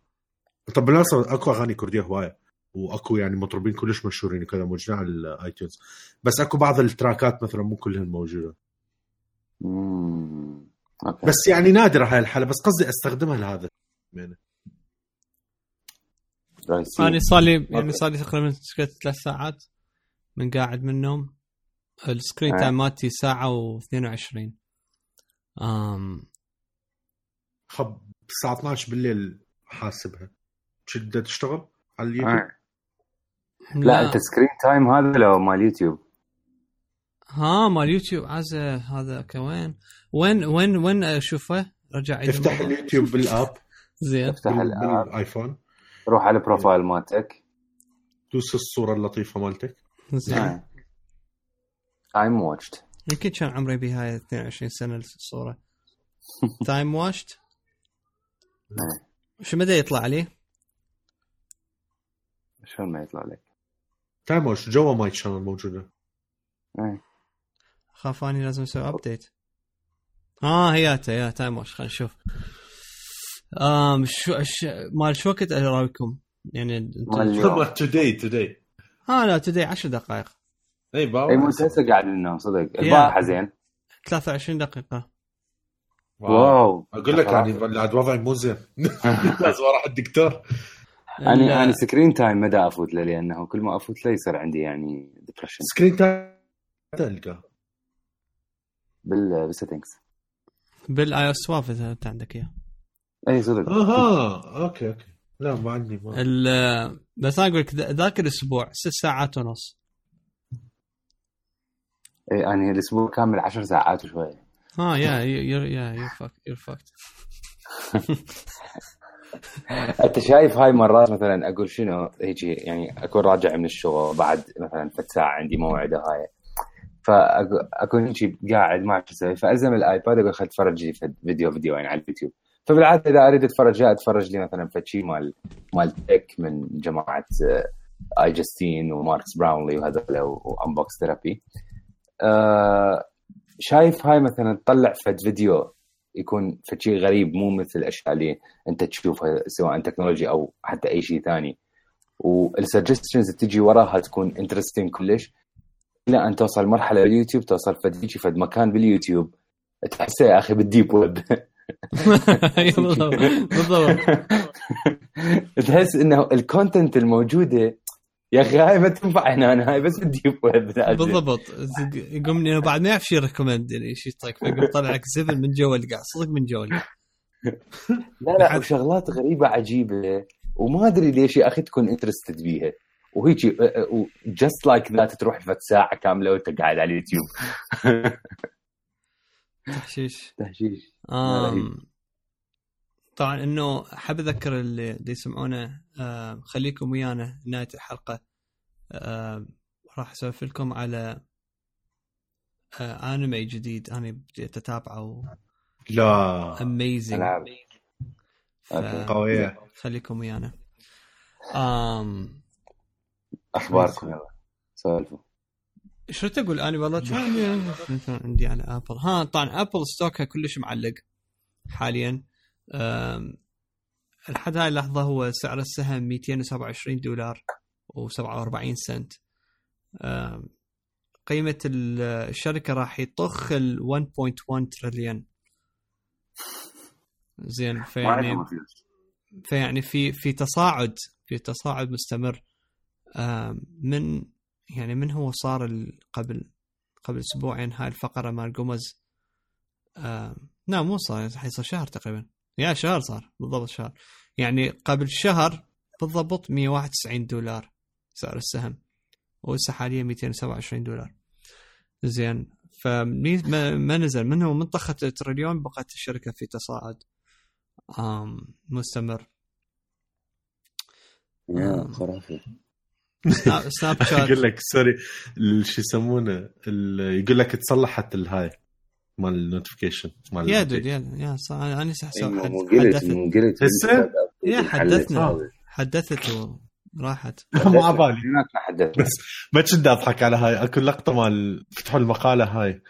طب بالمناسبة أكو أغاني كردية هواية وأكو يعني مطربين كلش مشهورين وكذا موجودين على ال iTunes بس أكو بعض التراكات مثلا مو كلهن موجودة. مم. okay. بس يعني نادرة هاي الحالة بس قصدي أستخدمها لهذا. رايسي. أنا صار لي يعني. صار لي تقريبا سكت ثلاث ساعات من قاعد من النوم ال screen آه. time مالتي ساعة و22 امم خب الساعة 12 بالليل حاسبها شدة تشتغل على اليوتيوب آه. لا أنت screen time هذا لو مال يوتيوب ها مال يوتيوب عزة هذا كوين وين وين وين أشوفه؟ رجع افتح. اليوتيوب بال app زين. افتح ال app. بالآيفون. روح على ال profile مالتك. دوس الصورة اللطيفة مالتك. زين. time watched يمكن كان عمري بهاي 22 سنة الصورة. تايم واشت إيه. شو مدى يطلع عليه؟ شلون ما يطلع لك؟ تايم وش جوا ماي شانل موجودة. إيه. خاف أني لازم أسوي ابديت آه هياته يا تايم واش خلينا نشوف. آم شو ش... مال شو وقت اراويكم؟ يعني اليوم. توداي توداي آه لا تدري 10 دقائق. اي اي باور مو هسه قاعد ننام صدق. البارحه زين 23 دقيقة. wow. أقول لك يعني بعد وضعي مو زين. لازم أروح الدكتور. أنا أنا screen time ما دا أفوت له لأنه كل ما أفوت له يصير عندي يعني ديبرشن سكرين تايم تلقى بال بال settings بال iOS أنت عندك إياه. أي صدق آها okay okay. لا ما عندي ما ال- بس أنا أقول لك ذا- ذاك الأسبوع ست ساعات ونص. اي أنا الأسبوع كامل 10 ساعات وشويه ها يا يا يا you fuck you fucked أنت شايف هاي مرات مثلا أقول شنو؟ هيجي يعني أكون راجع من الشغل بعد مثلا فد ساعة عندي موعد هاي. فاكون هيجي قاعد ما اعرف شو أسوي. فألزم الآيباد أقول خل أتفرج فيديو فيديو يعني على اليوتيوب. فبالعادة إذا أريد أتفرج أتفرج لي مثلا فد شيء مال مال tech من جماعة آه، iJustine وماركس براونلي وهذول و Unbox Therapy شايف هاي مثلا تطلع فد فيديو يكون فد شيء غريب مو مثل الأشياء اللي أنت تشوفها سواء تكنولوجي أو حتى أي شيء ثاني. وال suggestions اللي تجي وراها تكون interesting كلش. إلى أن توصل مرحلة باليوتيوب توصل فد هيجي فد مكان باليوتيوب تحسه يا أخي بال deep web بالضبط بالضبط. تحس إنه ال content الموجودة يا أخي هاي ما تنفع هنا أنا هاي بس بدي بالضبط. يقوم انه بعد ما يعرف شيء recommend يعني شيء طيب فيقوم طلع لك زبل من جوا القاع صدق من جوا القاع لا لا وشغلات غريبة عجيبة وما أدري ليش يا أخي تكون interested بيها. وهيك just like that تروح فد ساعة كاملة وأنت قاعد على اليوتيوب. تحشيش. تحشيش. آم طبعا إنه حاب أذكر اللي, آه خليكم ويانا نهاية الحلقة. آه راح أسولف لكم على آه انمي جديد. أنا بديت اتابعه لا. اميزنج قوية. خليكم ويانا. آم أخباركم يلا. سولفوا. شو تقول أنا؟ والله عندي على Apple ها طبعا Apple stock ها كلش معلق حاليا. لحد هاي اللحظة هو سعر السهم 227 دولار و47 سنت. قيمة الشركة راح يطخ ال 1.1 تريليون زين فيعني فيعني في في تصاعد في تصاعد مستمر. من يعني من هو صار قبل قبل أسبوعين هاي الفقرة مال قمز لا مو صار حيصير شهر تقريبا. يا شهر صار بالضبط شهر. يعني قبل شهر بالضبط 191 دولار سعر السهم وهسه حاليا 227 دولار. زين فما نزل. من هو؟ من طخت التريليون بقت الشركة في تصاعد. مستمر. يا خرافي. Snapchat يقول لك sorry شو يسمونه؟ يقول لك تصلحت الهاي مال ال notification مال يا dude يا يا صح أنا إيه، هسه يا حدثنا حدثت وراحت مو على بالي. حدثنا بس ما كنت أضحك على هاي أكو لقطة مال فتحوا المقالة هاي.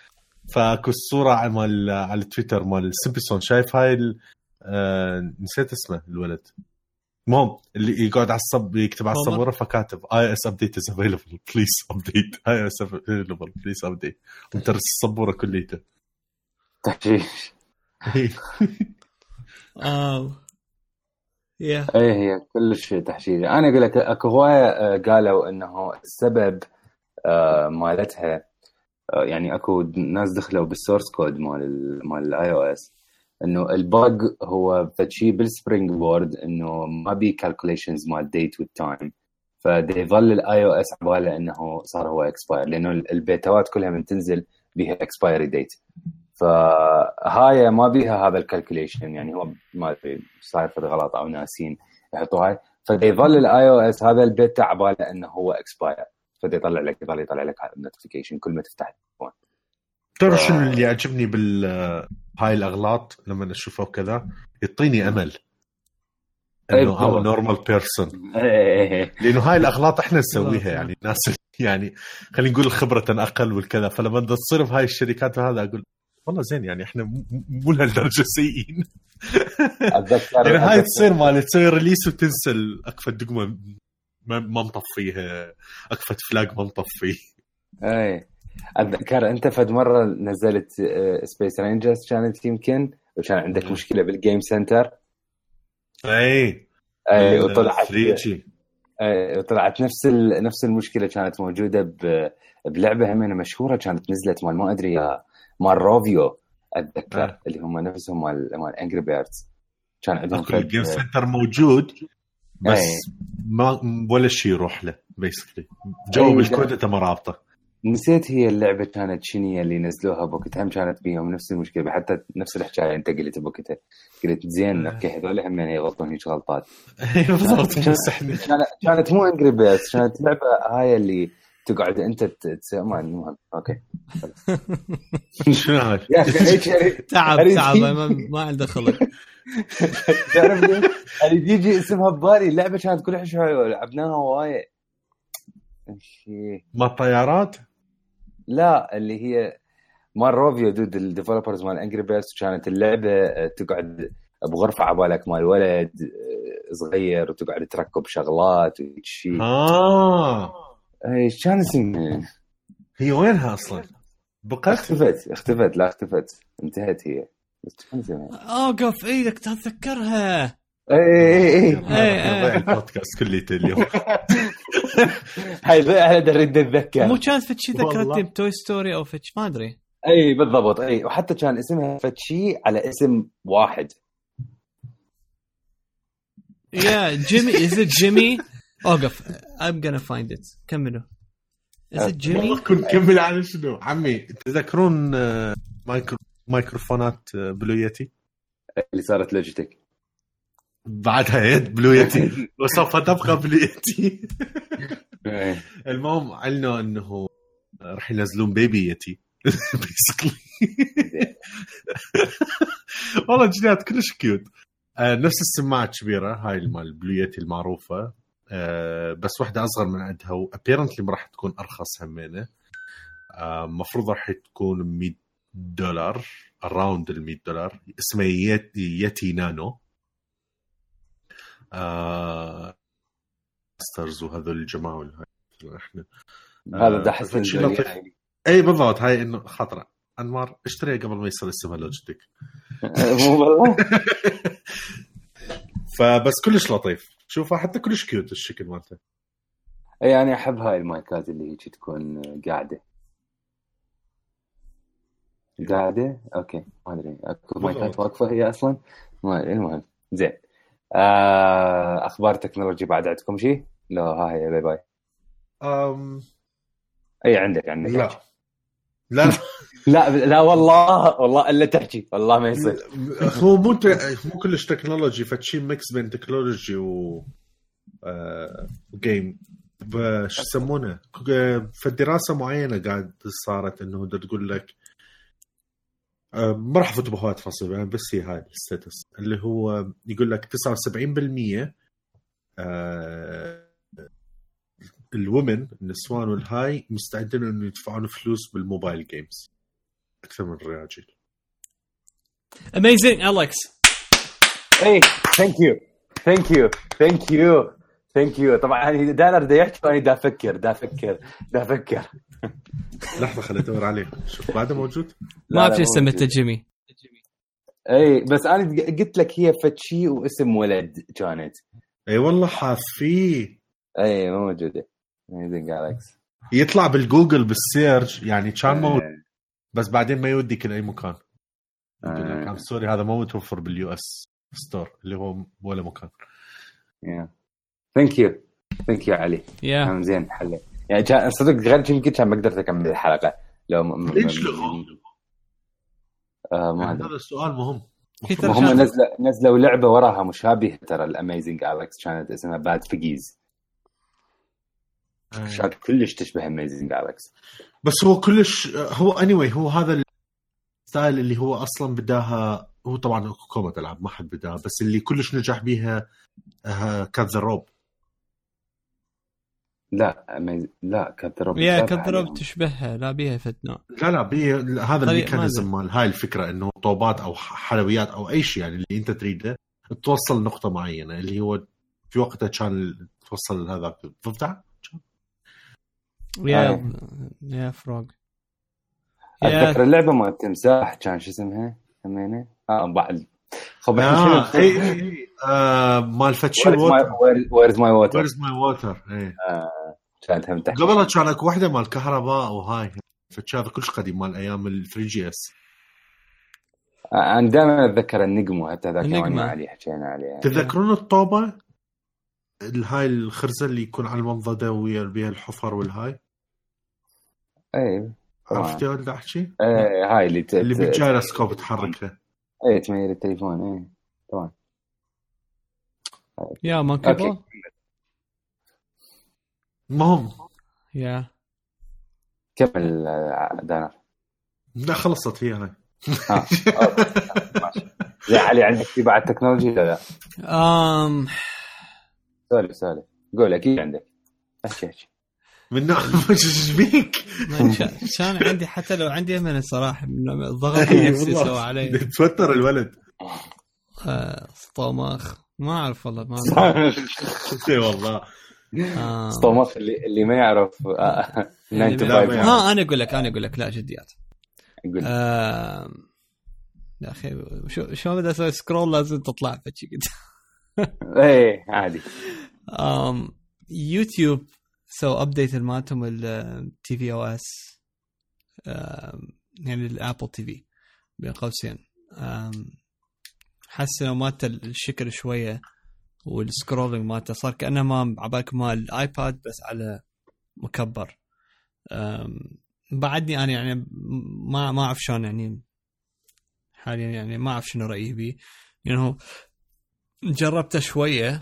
فأكو الصورة مال على تويتر مال سيمبسون شايف هاي ال... آه نسيت اسمه الولد. المهم اللي يقعد على الصب يكتب على السبوره فكاتب iOS update is available please update iOS available please update ومترس السبوره كليته تحشيش. يا اي هي كلش تحشيش. أنا أقول لك أكو هواية قالوا إنه السبب آه، مالتها آه، يعني أكو ناس دخلوا بال source code مال مال ال iOS إنه ال bug هو فشي بال SpringBoard إنه ما بي calculations مال date وال time فدي يظل ال iOS عبالة إنه صار هو expire لأنه البيتاوات كلها من تنزل بها expiry date فهاي ما بيها هذا ال calculation يعني هو ما أدري صاير في غلط أو ناسين يحطوا هاي. فيظل ال iOS هذا البيتا عبالة إنه هو expire فدي يطلع لك يظل يطلع لك هذا ال notification كل ما تفتح التليفون. ترى شنو اللي يعجبني بال هاي الأغلاط لما اشوفها وكذا يعطيني أمل. إنه I'm normal person لأنه هاي الأغلاط إحنا نسويها يعني الناس يعني خلينا نقول خبرة أقل والكذا. فلما تصير بهاي الشركات وهذا أقول والله زين يعني إحنا مو لهالدرجة سيئين. يعني هاي تصير مال تسوي release وتنسى أكو فد دقمة ما مطفيها اكفى فلاج ما مطفي اي أتذكر أنت فد مرة نزلت Space آه، Rangers كانت يمكن وكان عندك مشكلة بال Game Center أي. أي وطلعت إي. وطلعت نفس نفس المشكلة كانت موجودة بلعبه همينه مشهورة كانت نزلت مال ما أدري مال Rovio أتذكر أه. اللي هم نفسهم مال مال Angry Birds كان عندهم ال Game Center موجود بس أي. ما ولا شيء يروح له basically جو بالكود أنت ما رابطه نسيت هي اللعبة كانت شنو اللي نزلوها بوقتها؟ هم كانت بيهم نفس المشكلة حتى نفس الحكاية انت قلت بوقتها. قلت زين أوكي هذول هم يغلطون هيك غلطات. بالضبط. كانت مو Angry Birds كانت لعبة هاي اللي تقعد انت تسوي ما المهم أوكي. شنو هاي؟ تعب تعب ما عنده خلق. تعرف اللي يجي اسمها ببالي اللعبة كانت كلها حلوة لعبناها وايد. ما الطيارات؟ لا اللي هي مال Rovio dude ال developers مال Angry Birds كانت اللعبة آه، تقعد بغرفة عبالك مال ولد آه، صغير وتقعد تركب شغلات وشي آه. اي كان اسمها. هي وينها أصلا؟ بقت؟ اختفت اختفت لا اختفت انتهت هي. أوقف إيدك تتذكرها اي اي اي إيه. البودكاست كليته اليوم. هاي إحنا نريد نتذكر مو كانت فتشي. ذكرتني بتوي ستوري أو فتش ما أدري. أي بالضبط. أي وحتى كان اسمها فتشي على اسم واحد. يا جيمي از ات جيمي أوقف. I'm gonna find it. كملوا. is it Jimmy والله كنت كمل على شنو؟ عمي تذكرون آه، مايكرو مايكروفونات آه، Blue Yeti اللي صارت Logitech. بعدها يد Blue Yeti. وسوف تبقى Blue Yeti. إيه. المهم علنوا إنه راح ينزلون baby Yeti. basically والله جنات كلش cute آه، نفس السماعة الكبيره هاي مال Blue Yeti المعروفة. آه، بس واحدة أصغر من عندها و apparently راح تكون أرخص همينة. المفروض راح تكون 100 دولار around ال 100 دولار. اسمها Yeti, Yeti Nano آه ماسترز وهذول الجماعه والهاي إحنا هذا آه، ده حسن. يعني. إي بالضبط هاي إنه خطرة. أنمار اشتريها قبل ما يصير اسمها Logitech والله فبس كلش لطيف. شوفها حتى كلش cute الشكل مالته. أنا أحب هاي المايكات اللي هيك تكون قاعدة. قاعدة؟ أوكي ما أدري. أكو مايكات. واقفة هي أصلا؟ ما المهم. زين. آه أخبار technology بعد عندكم شيء؟ لا ها هي bye bye. أم إي عندك عندك. لا. لا. لا لا والله والله إلا تحكي والله ما يصير. هو مو مو كلش technology فتشي mix بين technology و آه، و game ب- شو يسمونه؟ فالدراسه معينة قاعد صارت إنه تقول لك آه، ما راح أفوت بهوايه تفاصيل يعني بس هي هاي ال stats. اللي هو يقول لك 79% آه، ال women النسوان والهاي مستعدين انه يدفعون فلوس بال mobile games. أكثر من الرجال Amazing Alex اي thank you thank you thank you thank you طبعا يعني دانر دا يحكي وأنا دا أفكر دا أفكر دا أفكر لحظة خليني أدور عليه شوف بعده موجود؟ ما اعرف شو سميته جيمي أي بس أنا قلت لك هي فتشي واسم ولد كانت. أي والله حافيه أي مو موجودة. جالكس يطلع بالجوجل بالسيرش يعني كان موجود بس بعدين ما يوديك لاي مكان. ام سوري هذا مو متوفر باليو إس ستور اللي هو ولا مكان. ثانك يو ثانك يو علي. يا كان زين حلي يعني كان صدق غير يمكن كان ما قدرت أكمل الحلقة. لو م- م- ليش لغوا؟ آه ما يعني أدري. هذا السؤال مهم. هم نزلوا نزلوا لعبة وراها مشابهة ترى ال Amazing Alex كانت اسمها Bad Piggies كانت كلش تشبه Amazing Alex بس هو كلش هو اني anyway هو هذا الستايل اللي هو أصلا بداها هو طبعا اكو كومة العاب ما حد بداها بس اللي كلش نجح بيها Cut the Rope لا لا كانت روب يا عليهم. تشبهها لا بيها فتنة لا لا بي هذا الميكانيزم ما مال هاي الفكرة إنه طوبات أو حلويات أو أي شيء يعني اللي أنت تريده توصل لنقطه معينة اللي هو في وقتها كان توصل لهذاك ضفدع يا آه. يا فروغ اتذكر اللعبة مال التمساح كان شو اسمها؟ سمينا؟ آه بعد خب آه اي اي اي آه مال فتشي Where's My Water. Where's My Water اي كانت هم تحت قبلها كان اكو وحده مال كهرباء وهاي فتشي هذا كلش قديم مال أيام ال 3 GS آه، أنا دائما أتذكر النجمة حتى ذاك. ما علي حكينا عليها. تتذكرون الطوبه هاي الخرزة اللي يكون على المنضده ويا بيها الحفر والهاي؟ اي طبعاً. عرفتي ولا أحكي؟ اي هاي اللي. اللي بالجايروسكوب تحركها. اي تميل التليفون اي طبعا. يا ما أوكي. كبر المهم يا. كمل آه، دانر لا خلصت هي هاي ماشي. زين علي عندك في بعد technology ولا لا؟ آم. سولف سولف قول أكيد عندك. أحكي. من نوع إيش بيك؟ كان عندي حتى لو عندي من الصراحه من الضغط النفسي سوى علي. توتر الولد. آه، طوماخ ما أعرف والله ما أعرف. اي والله. آه. اسطومخ اللي اللي ما يعرف آه، اللي 9 to لا، 5 ما ما ها أنا أقول لك أنا أقول لك. لا جديات. آه، يا أخي شو شلون بدي أسوي؟ سكرول لازم تطلع فشي قد. إيه عادي. YouTube سووا update مالتهم ال tvOS يعني ال Apple TV بين قوسين. Um, حسنوا مالته الشكل شوية وال scrolling مالته صار كأنه ما عبالك مال ال iPad بس على مكبر. Um, بعدني أنا يعني ما ما أعرف شلون يعني حاليا يعني ما أعرف شنو رأيي بيه. يعني جربته شوية.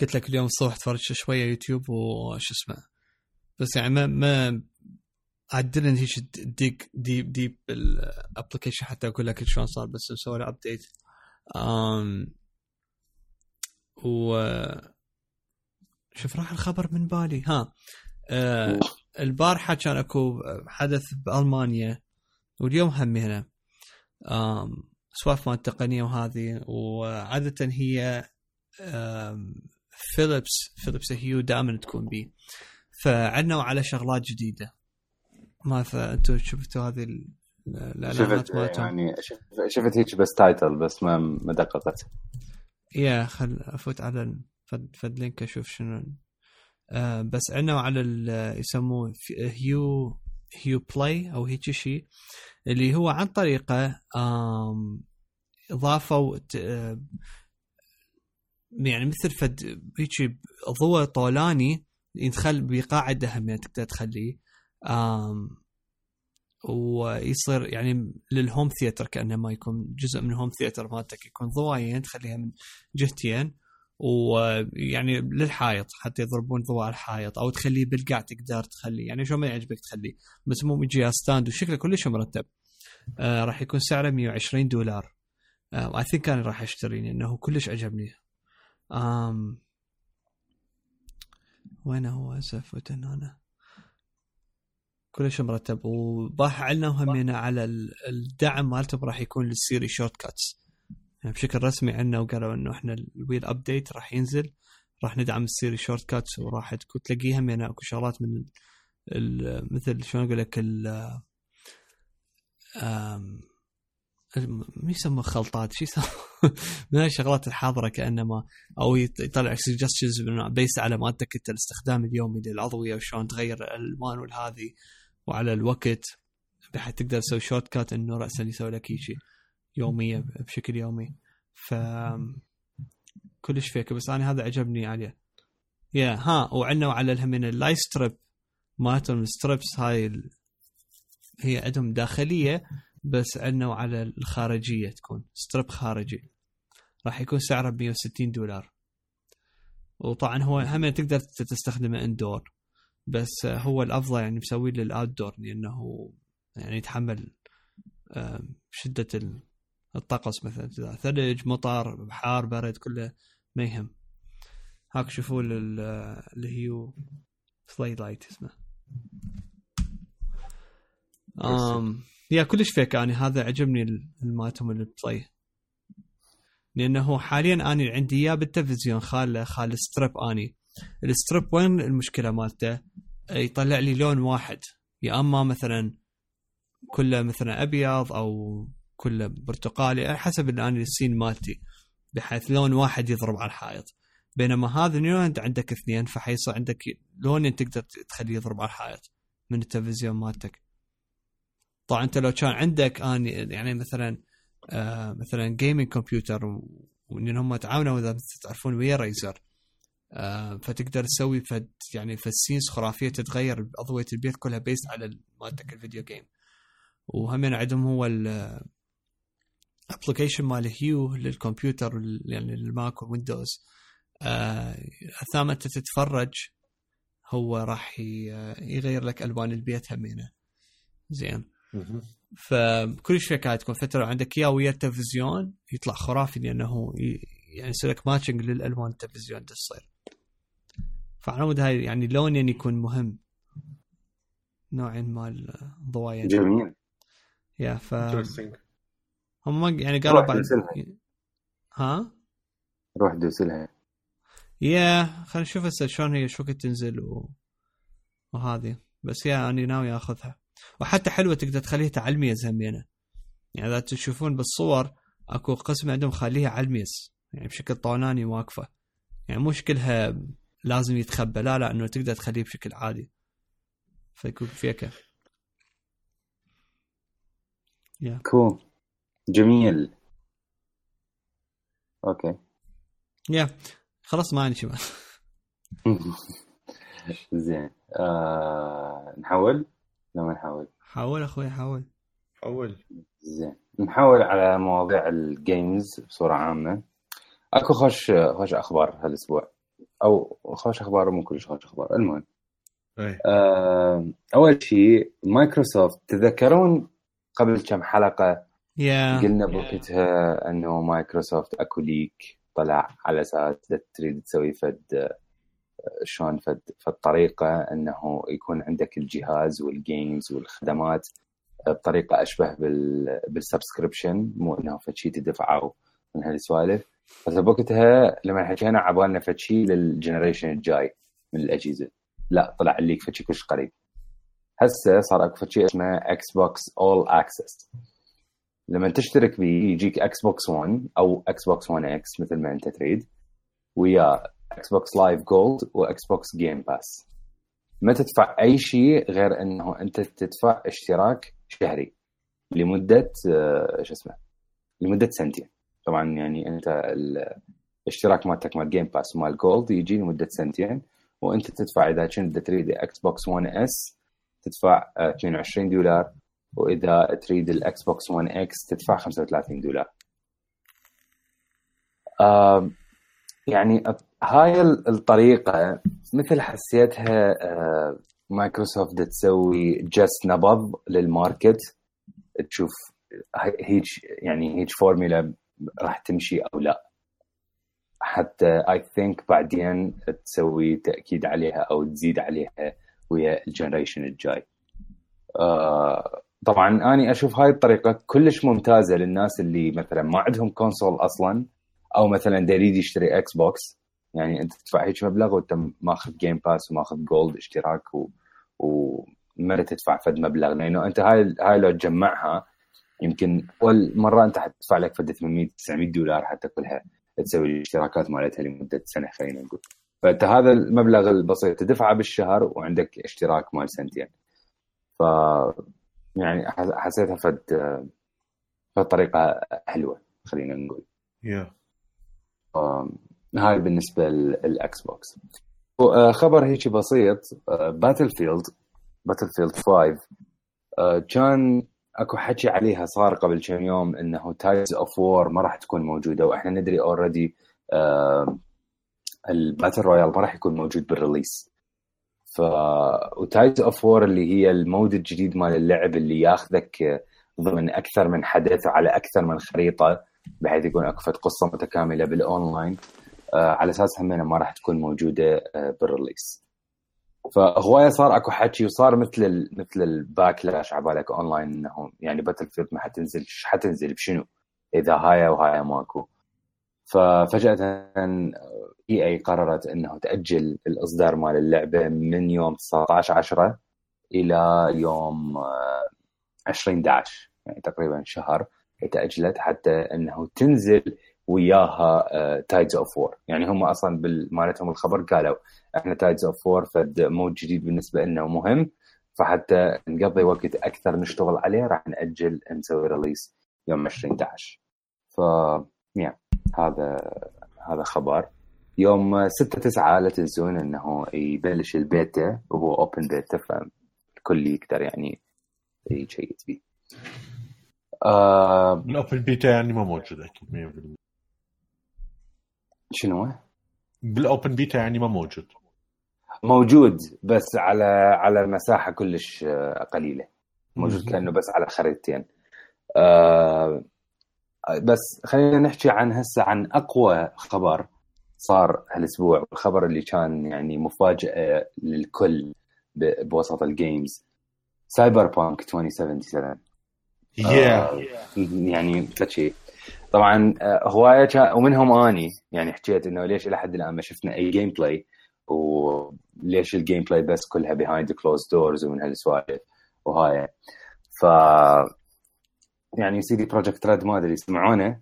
قلت لك اليوم الصبح تفرجت شوية يوتيوب وش اسمه. بس يعني ما ما didn't هيك deep deep deep ال application حتى أقول لك شلون صار بس مسوي له update um, و شوف راح الخبر من بالي. ها آه البارحه كان أكو حدث بألمانيا واليوم هم هنا. سوالف مال التقنية وهذه وعادة هي Philips Philips Hue دائما تكون بي. فعنا على شغلات جديدة. ما فانتم شفتوا هذه شفت يعني شفت هيك بس title بس ما ما دققت yeah خل أفوت على فد, فد link أشوف شنو. آه بس عندنا على يسموه Hue Hue Play أو هيك شيء اللي هو عن طريقه اضافوا يعني مثل فد هيك ضوء طولاني يدخل بقاعدة هم يعني تقدر تخليه. ويصير يعني لل home theater كأنه ما يكون جزء من ال home theater مالتك يكون ضوايين تخليها من جهتين. ويعني للحائط حتى يضربون ضوء الحائط أو تخليه بالقاع تقدر تخليه. يعني شو ما يعجبك تخليه. بس مو يجي stand وشكله كلش مرتب. آه راح يكون سعره 120 دولار. اي I think أنا راح أشتري لأنه كلش عجبني. آم وين هو هسه فوتن أنا؟ كلش مرتب وباح عنا وهمينا على الدعم مالتهم راح يكون لل Siri shortcuts يعني بشكل رسمي عنا وقالوا إنه إحنا ال will update راح ينزل. راح ندعم ال Siri shortcuts وراح تكون تلاقيها من أكو شغلات من مثل شلون أقول لك ال مو يسمى خلطات شو يسمى؟ من الشغلات الحاضرة كأنما أو يطلع suggestions based على مالتك انت الاستخدام اليومي للأضوية وشلون تغير الالوان والهذه وعلى الوقت بحيث تقدر تسوي shortcut إنه راسا يسوي لك شيء يومية بشكل يومي. ف كلش فيك بس أنا هذا عجبني عليه. yeah ها وعندنا على الهمين ال light strip مالتهم ال strips هاي ال... هي عندهم داخلية بس عندنا على الخارجية تكون strip خارجي. راح يكون سعره ب 160 دولار. وطبعا هو هم تقدر تستخدمه indoor بس هو الأفضل يعني مسوي لل outdoor لأنه يعني يتحمل شدة الطقس مثلا. ثلج مطر بحار برد كله ما يهم. هاك شوفوا اللي هي Play light اسمه. أم yeah كلش فيك اني هذا عجبني مالتهم ال Play لأنه حاليا اني عندي إياه بالتلفزيون خال خال strip أني. ال strip وين المشكلة مالته؟ يطلع لي لون واحد. يا أما مثلا كله مثلا أبيض أو كله برتقالي حسب الان ال scene مالتي بحيث لون واحد يضرب على الحائط. بينما هذا اليوم أنت عندك اثنين فحيصير عندك لونين تقدر تخليه يضرب على الحائط من التلفزيون مالتك. طبعا أنت لو كان عندك اني يعني مثلا آه مثلا gaming كمبيوتر وهم تعاونوا اذا تعرفون ويا ريزر آه فتقدر تسوي فد يعني فال scenes خرافية تتغير اضويه البيت كلها based على مالتك ال video game وهم عندهم هو ال application مال هيو للكمبيوتر يعني للماك ويندوز آه ثم أنت تتفرج هو راح يغير لك ألوان البيت همينة. زين. فكل شيء كانت تكون فترة عندك اياه ويا التلفزيون يطلع خرافي لأنه يعني يصير لك matching للألوان التلفزيون تصير فعلى مود هاي يعني لونين يكون مهم. نوعين مال ضوايا. جميل. yeah ف هم يعني قالوا بعد ها؟ روح دوسلها yeah خلينا نشوف هسه شلون هي شو تنزل و... وهذه. بس يا اني ناوي آخذها. وحتى حلوة تقدر تخليها تعلمية زمينه يعني إذا تشوفون بالصور أكو قسم عندهم خليها على الميز يعني بشكل طوناني واقفة. يعني مو شكلها لازم يتخبى. لا لا إنه تقدر تخليه بشكل عادي. فيكون فيكه يا. كول جميل. أوكي. يا. خلاص ما عندي شيء زين. آه نحول. لما نحول حاول أخوي حاول. اول زين. نحول على مواضيع ال games بصورة عامة. أكو خوش خوش أخبار هالأسبوع. أو خوش أخبار مو كلش خوش أخبار. المهم آه أول شيء مايكروسوفت تذكرون قبل كم حلقة yeah قلنا بوقتها إنه مايكروسوفت أكو leak طلع على أساس تريد تسوي فد شلون فد فد طريقه إنه يكون عندك الجهاز وال games والخدمات بطريقة أشبه بال بال subscription مو إنه فد شيء تدفعه من هالسوالف. بس بوقتها لما حكينا عبالنا فد شيء لل generation الجاي من الأجهزة. لا طلع leak فد شيء كلش قريب. هسه صار أكو فد شيء اسمه Xbox All Access لما تشترك بيه يجيك Xbox 1 أو Xbox 1 X مثل ما أنت تريد ويا Xbox Live Gold و Xbox Game Pass ما تدفع أي شيء غير إنه أنت تدفع اشتراك شهري لمدة آه، شو اسمه لمدة سنتين. طبعا يعني أنت ال- الاشتراك مالتك مال Game Pass ومال Gold يجي لمدة سنتين وأنت تدفع إذا كنت تريد Xbox 1 S تدفع آه، 22 دولار وإذا تريد ال Xbox 1 X تدفع 35 دولار. يعني هاي ال- الطريقة مثل حسيتها آه، مايكروسوفت تسوي جس نبض لل market. تشوف هيج يعني هيج فورمولا راح تمشي أو لا. حتى I think بعدين تسوي تأكيد عليها أو تزيد عليها ويا ال generation الجاي. آه، طبعا أني أشوف هاي الطريقة كلش ممتازة للناس اللي مثلا ما عندهم console أصلا. أو مثلا دا يريد يشتري Xbox يعني أنت تدفع هيك مبلغ وأنت ماخذ Game Pass وماخذ Gold اشتراك و... وما تدفع فد مبلغ. لأنه أنت هاي هاي لو تجمعها يمكن أول مرة أنت حتدفع لك فد 800 900 دولار حتى كلها تسوي الاشتراكات مالتها لمدة سنة خلينا نقول. فأنت هذا المبلغ البسيط تدفعه بالشهر وعندك اشتراك مال سنتين. ف يعني حس- حسيتها فد فد طريقة حلوة خلينا نقول. آم، هاي بالنسبة لل Xbox. و- خبر هيك بسيط Battlefield Battlefield 5 آه، كان أكو حكي عليها صار قبل كم يوم إنه Tides of War ما راح تكون موجودة وإحنا ندري already ال battle royale ما راح يكون موجود بال release ف و Tides of War اللي هي ال mode الجديد مال اللعب اللي ياخذك ضمن أكثر من حدث على أكثر من خريطة بحيث يكون اكو قصة متكاملة بالأونلاين. آه، على أساس همينه ما راح تكون موجودة آه، بال release. فهواية صار اكو حكي وصار مثل ال مثل ال backlash على بالك أونلاين إنه يعني Battlefield ما حتنزل حتنزل بشنو؟ إذا هاي وهاي ماكو. ففجأة EA قررت إنه تأجل الإصدار مال اللعبة من يوم 19 10 إلى يوم آه، 20 11 يعني تقريبا شهر. تاجلت حتى أنه تنزل وياها Tides of War يعني هم أصلا مالتهم الخبر قالوا إحنا Tides of War فد mode جديد بالنسبة لنا ومهم فحتى نقضي وقت أكثر نشتغل عليه راح نأجل نسوي release يوم 20 11 ف يا هذا هذا خبر. يوم 6 9 لا تنسون إنه يبلش البيتا وهو open beta فالكل يقدر يعني يـ check فيه آه ال open beta يعني ما موجود أكيد 100% شنو؟ بال open beta يعني ما موجود. موجود بس على على مساحه كلش قليلة. موجود. كأنه بس على خريطتين. آه بس خلينا نحكي عن هسه عن أقوى خبر صار هالأسبوع الخبر اللي كان يعني مفاجأة للكل بوسط ال games Cyberpunk 2077 يا يعني فشي طبعا آه، هواية كان ومنهم أني يعني حكيت إنه ليش إلى حد الآن ما شفنا أي gameplay وليش ال gameplay بس كلها behind closed doors ومن هالسوالف وهاي. ف يعني CD Projekt Red ما أدري سمعونه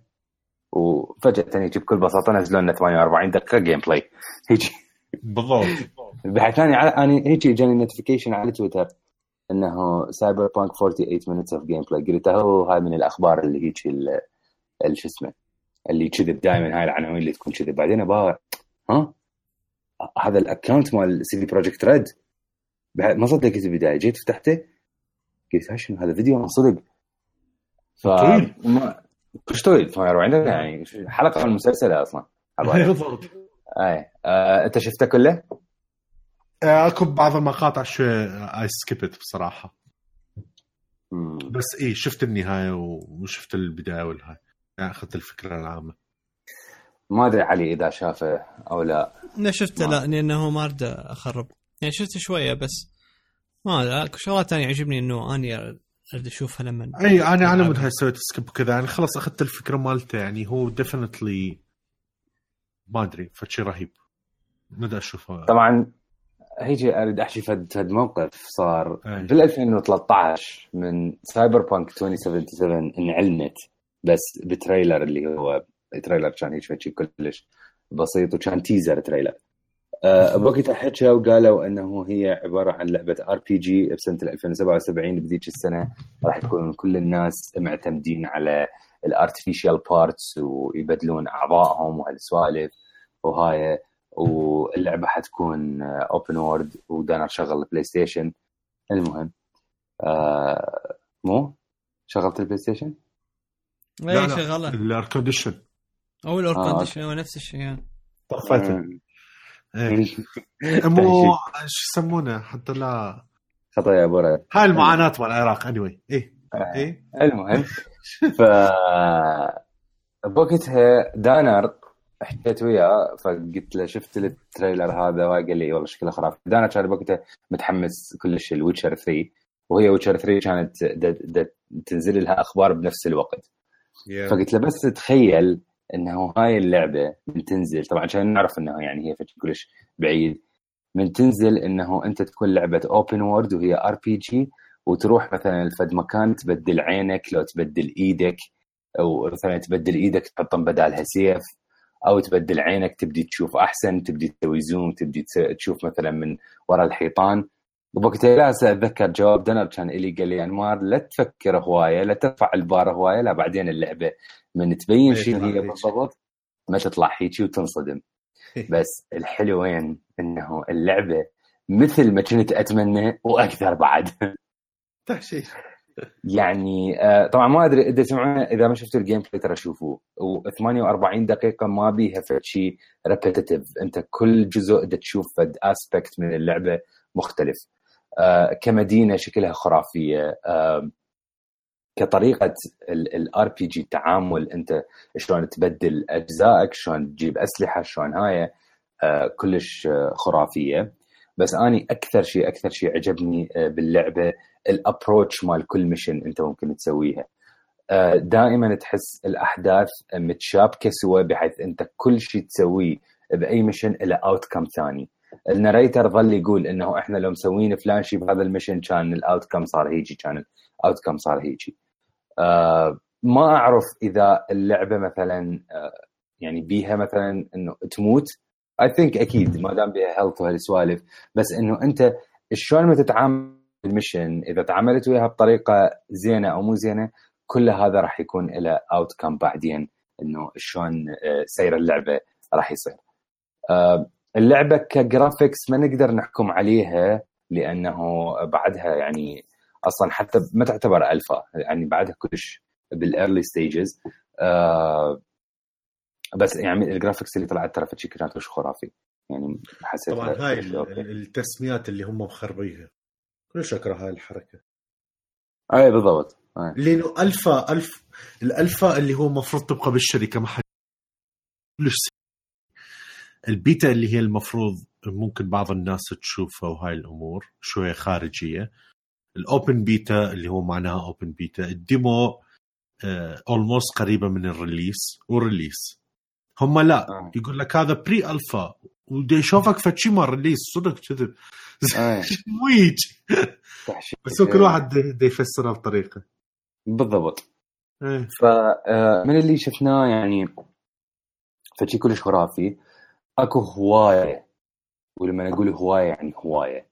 وفجأة هيك بكل بساطة نزلوا لنا 48 دقيقة gameplay هيك بالضبط بحيث ثاني أنا هيك اجاني notification على تويتر إنه Cyberpunk 48 minutes of gameplay قلت هو هاي من الأخبار اللي هيك شو اسمه اللي كذب دائما هاي العناوين اللي تكون كذب. بعدين أبا ها؟ هذا ال account مال CD Projekt Red ما صدقت البدايه جيت فتحته قلت شنو هذا فيديو؟ من صدق. ف. ما- كلش طويل 48 دقيقة يعني حلقة من المسلسل أصلا. بالضبط أي. آه، أنت شفته كله؟ آه، اكو بعض المقاطع شو I skipped بصراحة. مم. بس إيه شفت النهاية وشفت البداية والهاي. يعني أخذت الفكرة العامة. ما أدري علي إذا شافه أو لا. أنا شفته لا لأنه ما أريد أخرب. يعني شفت شوية بس ما أدري، اكو شغلات ثانية يعجبني إنه أني أريد أشوفها لما أي أنا على. مود هاي سويت skip وكذا. يعني خلص أخذت الفكرة مالته. يعني هو definitely ما أدري فشي رهيب. بدي أشوفه. طبعا هيجي أريد أحكي فد فد موقف صار أي. بال 2013 من Cyberpunk 2077 انعلنت بس ب trailer اللي هو trailer كان هيك شيء كلش بسيط وكان teaser trailer أه بوقتها حكوا وقالوا إنه هي عبارة عن لعبة RPG بسنة 2077 بذيك السنة راح يكون كل الناس معتمدين على الارتفيشال بارتس ويبدلون أعضائهم وهالسوالف وهاي واللعبة حتكون اوبن وورد ودانا شغل البلاي ستيشن المهم آه مو؟ شغلت البلاي ستيشن؟ اي شغله الاير كونديشن أو الاور آه، كونديشن هو نفس الشيء يعني. طفيته. مم. إيه. مو شو يسمونه؟ حتى لا. خطأ يا برا هاي المعاناة مال العراق اني anyway. إيه. آه. إيه. المهم ف بوقتها دانر حكيت وياه فقلت له شفت ال trailer هذا وقال لي والله شكله خرافي. دانر كان بوقتها متحمس كلش ال Witcher 3 وهي Witcher 3 كانت د- د- تنزل لها أخبار بنفس الوقت. فقلت له بس تخيل إنه هاي اللعبة من تنزل طبعا عشان نعرف إنه يعني هي كلش بعيد. من تنزل إنه أنت تكون لعبة open world وهي RPG وتروح مثلا لفد مكان تبدل عينك لو تبدل إيدك أو مثلا تبدل إيدك تحطهم بدالها سيف. أو تبدل عينك تبدي تشوف أحسن تبدي تسوي زوم تبدي تشوف مثلا من وراء الحيطان. وبوقتها لا أتذكر جواب دنر كان إلي قال لي انمار لا تفكر هواية لا ترفع البار هواية لا بعدين اللعبة من تبين ما شنو هي. بالضبط ما تطلع هيجي وتنصدم. بس الحلو وين إنه اللعبة مثل ما كنت أتمنى وأكثر بعد. تحشيش يعني آه، طبعا ما أدري إذا تسمعون إذا ما شفتوا ال gameplay ترى شوفوه. و48 دقيقة ما بيها فد شيء repetitive أنت كل جزء دا تشوف فد aspect من اللعبة مختلف. آه، كمدينة شكلها خرافية. آه، كطريقة ال RPG التعامل أنت شلون تبدل أجزائك شلون تجيب أسلحة شلون هاي. آه، كلش خرافية. بس أني أكثر شيء أكثر شيء عجبني آه، باللعبة ال approach مال كل mission انت ممكن تسويها. آه، دائما تحس الأحداث متشابكة سوا بحيث انت كل شيء تسويه بأي mission له outcome ثاني. ال narrator ظل يقول إنه إحنا لو مسوين فلان شيء بهذا ال mission كان ال outcome صار هيجي كان ال outcome صار هيجي. آه ما أعرف إذا اللعبة مثلا آه يعني بيها مثلا إنه تموت. I think أكيد ما دام بيها health وهالسوالف بس إنه أنت شلون ما تتعامل بال mission إذا تعاملت وياها بطريقة زينة أو مو زينة كل هذا راح يكون له outcome بعدين إنه شلون آه، سير اللعبة راح يصير. آه، اللعبة ك graphics ما نقدر نحكم عليها لأنه بعدها يعني أصلا حتى ما تعتبر ألفا يعني بعدها كلش بال early stages بس يعني ال graphics اللي طلعت ترى فشي كانت خرافي. يعني حسيت طبعا هاي التسميات اللي هم مخربيها. كلش أكره هاي الحركة. أي بالضبط. أي. لأنه alpha ال ال alpha اللي هو المفروض تبقى بالشركة ما حد كلش البيتا اللي هي المفروض ممكن بعض الناس تشوفها وهاي الأمور شوية خارجية. ال open beta اللي هو معناها open beta ال demo almost قريبة من ال release و release هم لا آه. يقول لك هذا pre-alpha ودي يشوفك فشي ما release صدق كذب. تحشي- بس هو كل واحد يفسرها بطريقة. بالضبط. إيه. فمن اللي شفناه يعني فشي كلش خرافي. أكو هواية ولما أقول هواية يعني هواية.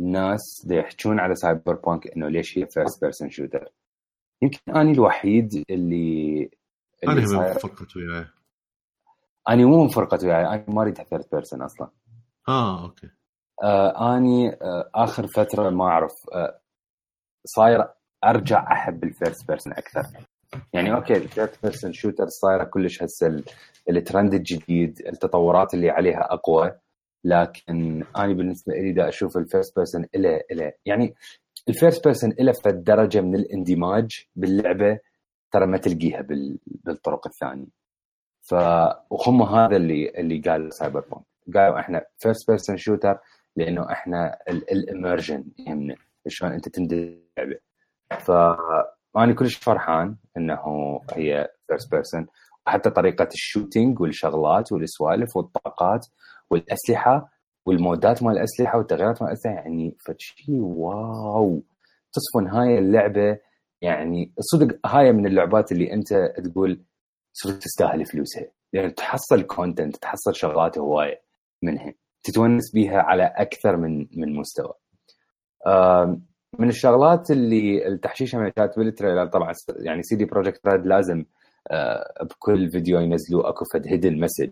الناس دا يحجون على Cyberpunk إنه ليش هي first person shooter يمكن أني الوحيد اللي أنا اللي صاير- فقط وياي. أني مو من فرقه وياي أنا ما اريد third person أصلا. آه okay. آه آني آه آخر فترة ما أعرف آه صاير أرجع أحب ال first person أكثر. يعني okay ال third person shooter صايرة كلش هسه ال- الترند الجديد التطورات اللي عليها أقوى. لكن أنا بالنسبة لي دا أشوف ال first person له له يعني ال first person له فد درجة من الاندماج باللعبة ترى ما تلقيها بال... بالطرق الثانية. ف وهم هذا اللي اللي قال Cyberpunk قالوا إحنا first person shooter لأنه إحنا ال immersion يهمنا شلون أنت تندمج اللعبه فانا كلش فرحان إنه هي first person وحتى طريقة ال shooting والشغلات والسوالف والطاقات والأسلحة وال modات مال الأسلحة والتغييرات مال الأسلحة يعني فشي wow. تصفن هاي اللعبة يعني صدق هاي من اللعبات اللي أنت تقول صدق تستاهل فلوسها. لأن تحصل content تحصل شغلات هواية منها. تتونس بيها على أكثر من من مستوى. من الشغلات اللي التحشيشه ما كانت بال trailer طبعا يعني CD Projekt Red لازم آه، بكل فيديو ينزلوا أكو فد hidden message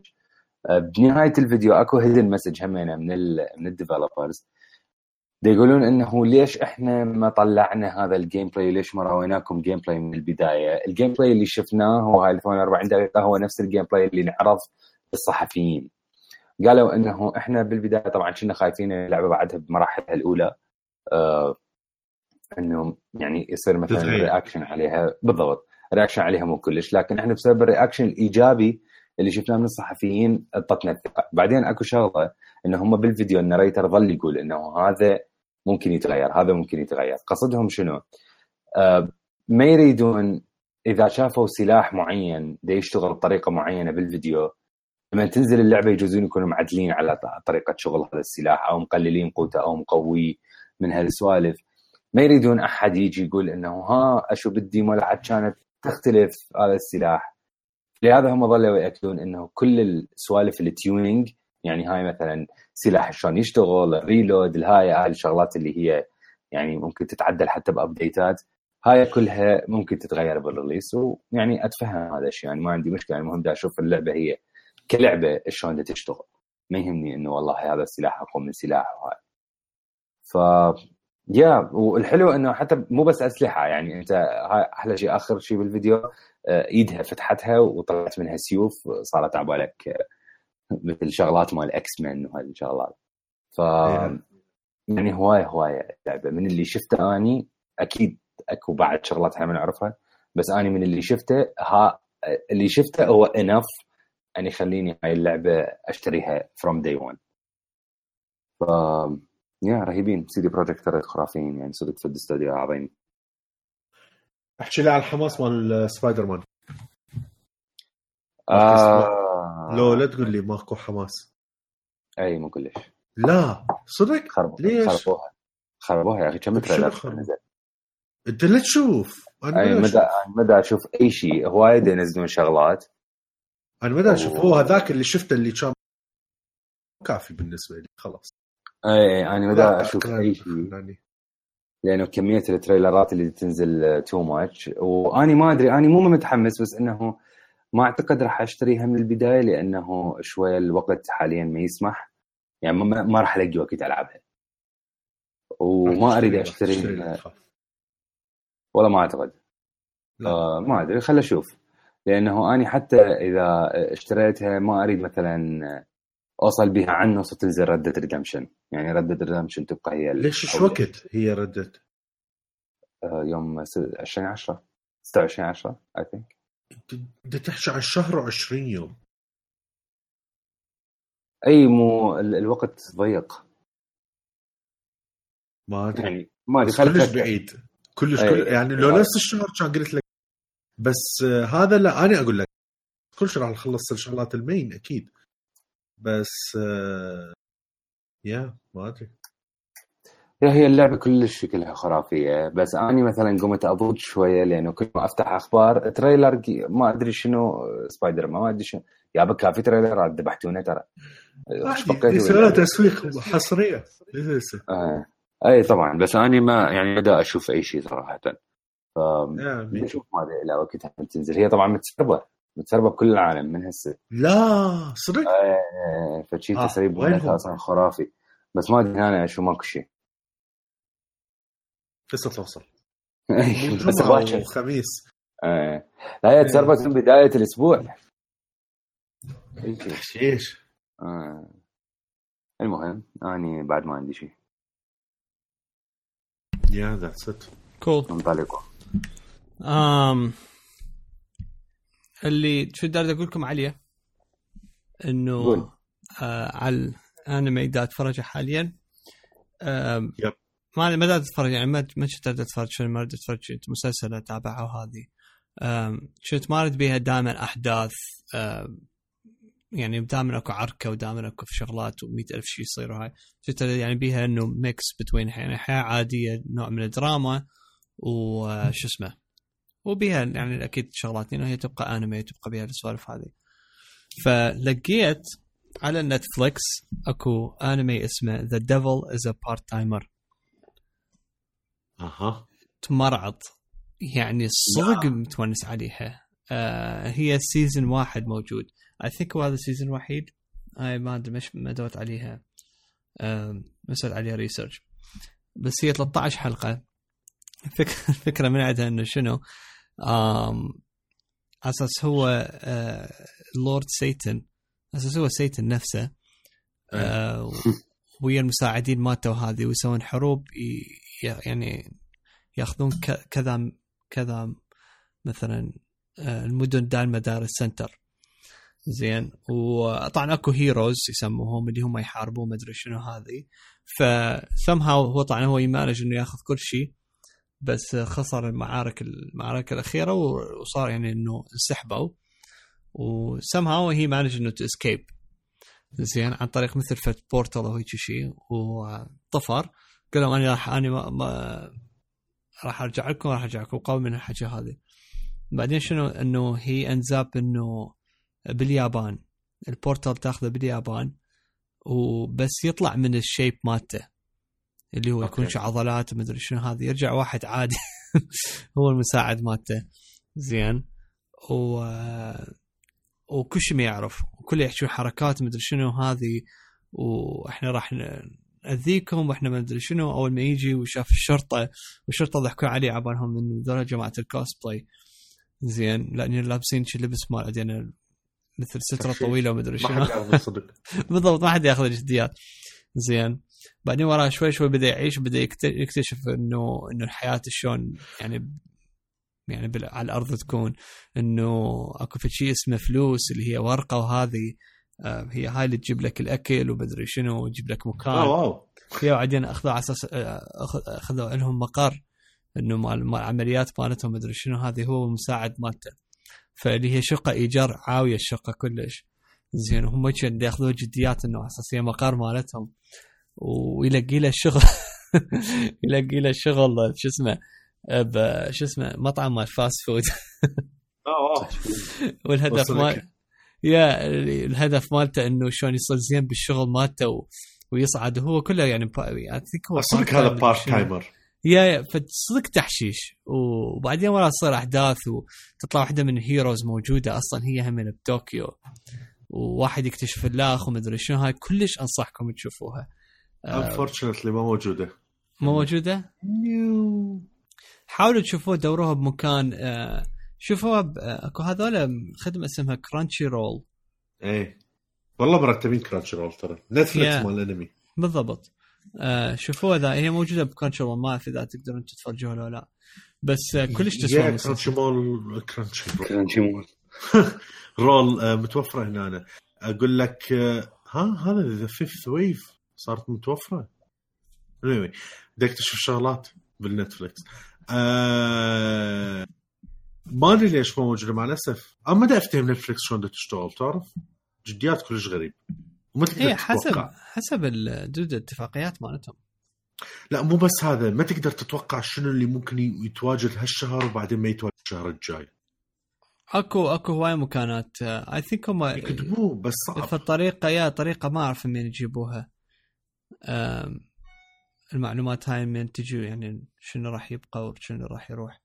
بنهاية الفيديو أكو hidden message همينة من ال من ال developers يقولون إنه ليش إحنا ما طلعنا هذا ال gameplay ليش ما راويناكم gameplay من البداية؟ ال gameplay اللي شفناه هو هاي ال 48 دقيقة هو نفس ال gameplay اللي نعرض للصحفيين. قالوا إنه إحنا بالبداية طبعا كنا خايفين اللعبة بعدها بمراحلها الأولى آه إنه يعني يصير مثلا. reaction عليها. بالضبط. reaction عليها مو كلش لكن إحنا بسبب ال reaction الإيجابي اللي شفناه من الصحفيين اعطتنا الثقه بعدين أكو شغلة ان هم بالفيديو ال narrator ظل يقول إنه هذا ممكن يتغير هذا ممكن يتغير. قصدهم شنو؟ آه ما يريدون إذا شافوا سلاح معين دا يشتغل بطريقة معينة بالفيديو لما تنزل اللعبة يجوزون يكونوا معدلين على طريقة شغل هذا السلاح أو مقللين قوته أو مقويه من هالسوالف. ما يريدون أحد يجي يقول إنه ها أشو بال demo لعب كانت تختلف هذا السلاح. لهذا هم ظلوا ياكدون إنه كل السوالف ال tuning يعني هاي مثلا سلاح شلون يشتغل reload الهاي هاي الشغلات اللي هي يعني ممكن تتعدل حتى ب updateات. هاي كلها ممكن تتغير بال release ويعني أتفهم هذا الشيء يعني ما عندي مشكلة المهم دا أشوف اللعبة هي كلعبة شلون دا تشتغل. ما يهمني إنه والله هذا السلاح أقوى من سلاح وهاي ف يا والحلو إنه حتى مو بس أسلحة يعني أنت هاي أحلى شيء آخر شيء بالفيديو آه، إيدها فتحتها وطلعت منها سيوف صارت على بالك آه، مثل شغلات مال X-Men وهذه الشغلات ف يعني هواية هواية اللعبه من اللي شفته أني أكيد أكو بعد شغلات إحنا ما نعرفها بس أني من اللي شفته ها اللي شفته هو enough ان يخليني هاي اللعبة أشتريها from day 1 ف يا رهيبين. CD Projekt Red خرافيين يعني صدق في الاستوديو عظيم. أحكي لي على الحماس مال سبايدر مان آه. لو لا تقول لي ماكو حماس. أي مو كلش. لا صدق؟ ليش؟ خربوها. خربوها يا أخي. كم trailer؟ نزل أنت لا تشوف. أنا مدى. مدى أشوف أي شيء. هواية ينزلون شغلات. أنا ما. هو هذاك اللي شفته اللي كان كافي بالنسبة لي خلاص اي اي أنا لا، أشوف أي شيء. لأنه كمية ال trailerات اللي تنزل too much واني ما أدري اني مو متحمس بس إنه ما أعتقد راح أشتريها من البداية لأنه شوية الوقت حاليا ما يسمح يعني ما, ما راح ألاقي وقت ألعبها وما أريد اشتري. ولا ما أعتقد لا. آه ما أدري خل أشوف لأنه أني حتى إذا اشتريتها ما أريد مثلا أوصل بها عن نص تنزل Red Dead Redemption يعني Red Dead Redemption تبقى هي ليش أول- وقت هي ردت؟ آه، يوم س- 20 10 26 10 I think بدك تحكي عن شهر و20 يوم أي مو ال- الوقت ضيق ما أدري يعني ما أدري كلش. بعيد كلش أي. كل يعني لو. نفس الشهر كان قلت لك بس آه، هذا لا أنا أقول لك كل شيء راح نخلص الشغلات المين أكيد. بس آه، يا ما أدري. هي هي اللعبة كلش شكلها خرافية. بس اني مثلا قمت اضوج شوية لأنه كل ما أفتح أخبار تريلر ما أدري شنو Spider ما أدري شنو. يابه كافي trailer ذبحتونا ترى. باللعبة؟ تسويق حصرية. آه. أي طبعا. بس اني ما يعني بدا أشوف أي شيء صراحة. ف يعني نشوف ماذا إلى وقتها تنزل هي طبعا متسربة. متسربة بكل العالم من هسه لا صدق؟ آه، فشي آه، تسريب؟ أساسا خرافي. بس ما أدري هنا شو ماكو شيء. لسه توصل. بس باكر وخميس آه. لا هي تسربت من بداية الأسبوع. تحشيش آه. المهم اني بعد ما عندي شيء. yeah that's it cool um, اللي شو داري أقول لكم عليه إنه. آه على الأنمي دا اتفرجه حاليا آم، yep. ما ما دا اتفرج يعني ما ما كنت أريد اتفرج شنو ما اتفرج كنت مسلسل اتابعه وهذه آم، كنت ما اريد بيها دائما أحداث آم، يعني دائما أكو عركة ودائما أكو شغلات و ألف شيء يصير وهاي أريد يعني بيها إنه mix between يعني حياة عادية نوع من الدراما وشو اسمه وبيها يعني أكيد شغلات لأنه هي تبقى انمي تبقى بيها السوالف هذه. فلقيت على نتفليكس أكو انمي اسمه The Devil Is a Part-Timer أها. تمرعض. يعني صدق متونس عليها. آه هي season واحد موجود. I think هذا ال season الوحيد هاي ما أدري مش ما دوت عليها. آم، مسويت عليها research بس هي 13 حلقة. الفكرة الفكرة من عندها إنه شنو؟ أساس هو آه Lord Satan أساس هو Satan نفسه. آه ويا المساعدين مالته وهذه ويسوون حروب يعني ياخذون كذا كذا مثلا آه، المدن دار مدارس center زين. وطبعا أكو heroes يسموهم اللي هم يحاربون مدري شنو هذه. فشسمها هو طبعا هو ي manage إنه ياخذ كل شيء. بس خسر المعارك المعركه الأخيرة وصار يعني إنه انسحبوا. وشسمها he managed انه to escape زين عن طريق مثل فد portal أو هيك شيء. وطفر. قال لهم أنا راح أنا ما, ما راح أرجع لكم راح أرجع لكم. قوي من الحكي هذه. بعدين شنو؟ إنه he ends up إنه باليابان. ال portal تاخذه باليابان. وبس يطلع من ال shape مالته. اللي هو يكون. شو عضلات ومدري شنو هذه يرجع واحد عادي. هو المساعد مالته. زين. و وكل شيء ما يعرف. وكله يحكي حركات مدري شنو هذه. وإحنا راح ن- نأذيكم وإحنا ما ادري شنو. أول ما يجي وشاف الشرطة والشرطة ضحكوا عليه عبالهم إنه ذولا جماعة الكوسبلاي زين. لأن لابسين شي لبس مال أدينا مثل سترة. طويلة ومدري شنو. بالضبط ما حد يأخذ الجديات زين. بعدين وراه شوي شوي بدأ يعيش بدأ يكت- يكتشف إنه إنه الحياة شلون يعني يعني على الأرض تكون. إنه أكو في شيء اسمه فلوس اللي هي ورقة وهذه آه، هي هاي اللي تجيب لك الأكل ومدري شنو وتجيب لك مكان. واو هي بعدين أخذوا على أساس آه، أخذوا لهم مقر إنه مال مال عمليات مالتهم مدري شنو هذه هو المساعد مالته. فاللي هي شقة إيجار عاوية الشقة كلش. زين وهم كان ياخذون جديات إنه على أساس هي مقر مالتهم. ويلقي له الشغل يلقي له الشغل شو اسمه شو اسمه مطعم مال fast food آه wow. والهدف. مال yeah الهدف مالته إنه شلون يصير زين بالشغل مالته و... ويصعد وهو كله يعني هو صدق هذا part. timer yeah yeah فصدق تحشيش. وبعدين ورا تصير أحداث وتطلع واحدة من ال heroes موجودة أصلا هي هم من بطوكيو وواحد يكتشف الأخ ومدري شنو هاي كلش أنصحكم تشوفوها. آه، unfortunately ما موجودة. ما موجودة؟ حاولوا تشوفوه دوروها بمكان آه، شوفوها آه، اكو هذول خدمة اسمها كرانشي رول إيه. والله مرتبين Crunchyroll ترى. نتفلكس Yeah. مال الانمي بالضبط. آه شوفوها ذا. هي موجودة ب Crunchyroll ما أعرف إذا تقدرون تتفرجوها ولا لا. بس آه كلش تسوى المسلسل. Crunchy مول كرانشي رول كرانشي مول رول آه، متوفرة هنا أنا. أقول لك آه، ها؟ هذا ذا فيفث ويف صارت متوفرة. Anyway بدك تشوف شغلات بالنتفلكس آه ما أدري ليش ما موجودة مع الأسف. أنا ما أفتهم نتفلكس شلون تشتغل تعرف جديات كلش غريب. وما تقدر إيه حسب تتوقع حسب الاتفاقيات مالتهم. لا مو بس هذا. ما تقدر تتوقع شنو اللي ممكن يتواجد هالشهر وبعدين ما يتواجد الشهر الجاي. اكو أكو هواي مكانات. اي ثينك هم يكتبوه بس صعب. في الطريقة يا طريقة ما أعرف من يجيبوها. المعلومات هاي من تجي يعني شنو راح يبقى وشنو راح يروح.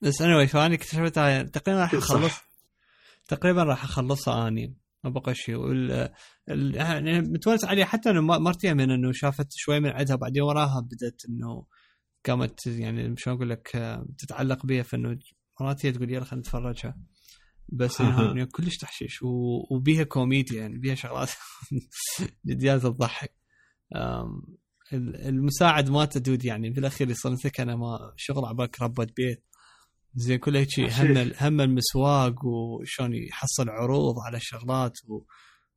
بس anyway فاني اكتشفت هاي تقريبا راح. أخلص. تقريبا راح اخلصها أني ما بقى شيء وال ال- يعني متونس عليه حتى إنه م- مرتين من إنه شافت شوي من عندها بعدين وراها بدأت إنه قامت يعني شلون أقول لك تتعلق بيها فإنه مرات هي تقول يلا خلينا نتفرجها. بس إنه كلش تحشيش. وبيها كوميديا يعني بيها شغلات. جديات تضحك المساعد مالته دود يعني. بالاخير يصير مثلك أنا ما شغل عبالك ربة بيت. زين كله هيك هم هم المسواق وشلون يحصل عروض على الشغلات و...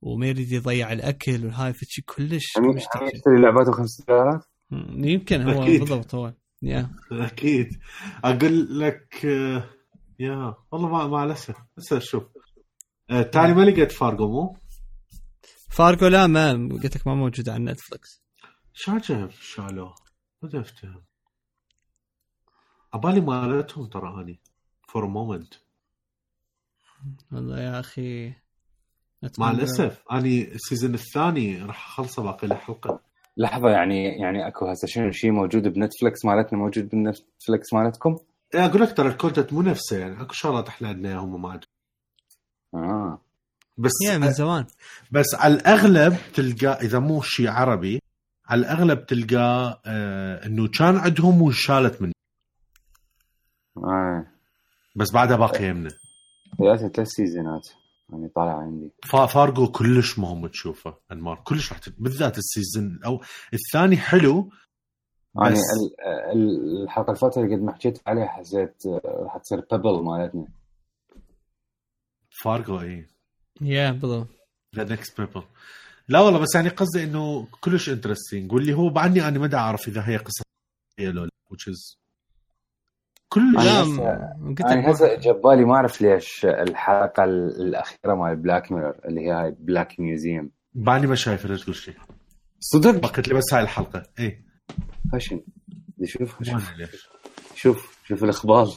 وما يريد يضيع الأكل وهاي فشي كلش. يشتري خمس دولارات؟ مم، يمكن هو أكيد. بالضبط هو. أكيد. أقول لك آه، يا والله ما مع الاسف هسه شوف. آه، تالي ما لقيت فارجو مو؟ فارجو لا ما قلت لك ما موجود على نتفلكس شاجة شالوه ما افتهم عبالي مالتهم ترى اني for moment والله يا أخي. مع الأسف اني ال season الثاني راح أخلصه باقي له حلقة. لحظة يعني يعني أكو هسه شنو شيء موجود بنتفلكس مالتنا؟ موجود بنتفلكس مالتكم؟ إيه، أقول لك ترى ال content مو نفسه يعني أكو شغلات إحنا عندنا اياهم ما عندهم آه. بس يا من زمان. بس على الأغلب تلقى إذا مو شيء عربي على الأغلب تلقى آه إنه كان عندهم وانشالت منه. آه. بس بعدها باقي يمنا ثلاث ثلاث سيزونات يعني طالع عندي. فا- فارجو كلش مهم تشوفه أنمار. كلش راح. بالذات ال season أو الثاني حلو يعني بس- ال- ال- الحلقة الفاتره اللي قد ما حكيت عليها حسيت آه، راح تصير بابل مالتنا فارجو إي. يا بالضبط the next people لا والله بس يعني قصدي إنه كلش interesting واللي هو بعدني أنا ما أعرف إذا هي قصة لو لا which is كلش. لا هسه- يعني جبالي ما أعرف. ليش الحلقة ال- الأخيرة مال Black Mirror اللي هي هاي Black Museum بعدني ما لا تقول شيء. صدق؟ بقت لي بس هاي الحلقة إي. خشن. بدي شوف شوف. شوف شوف الأخبار.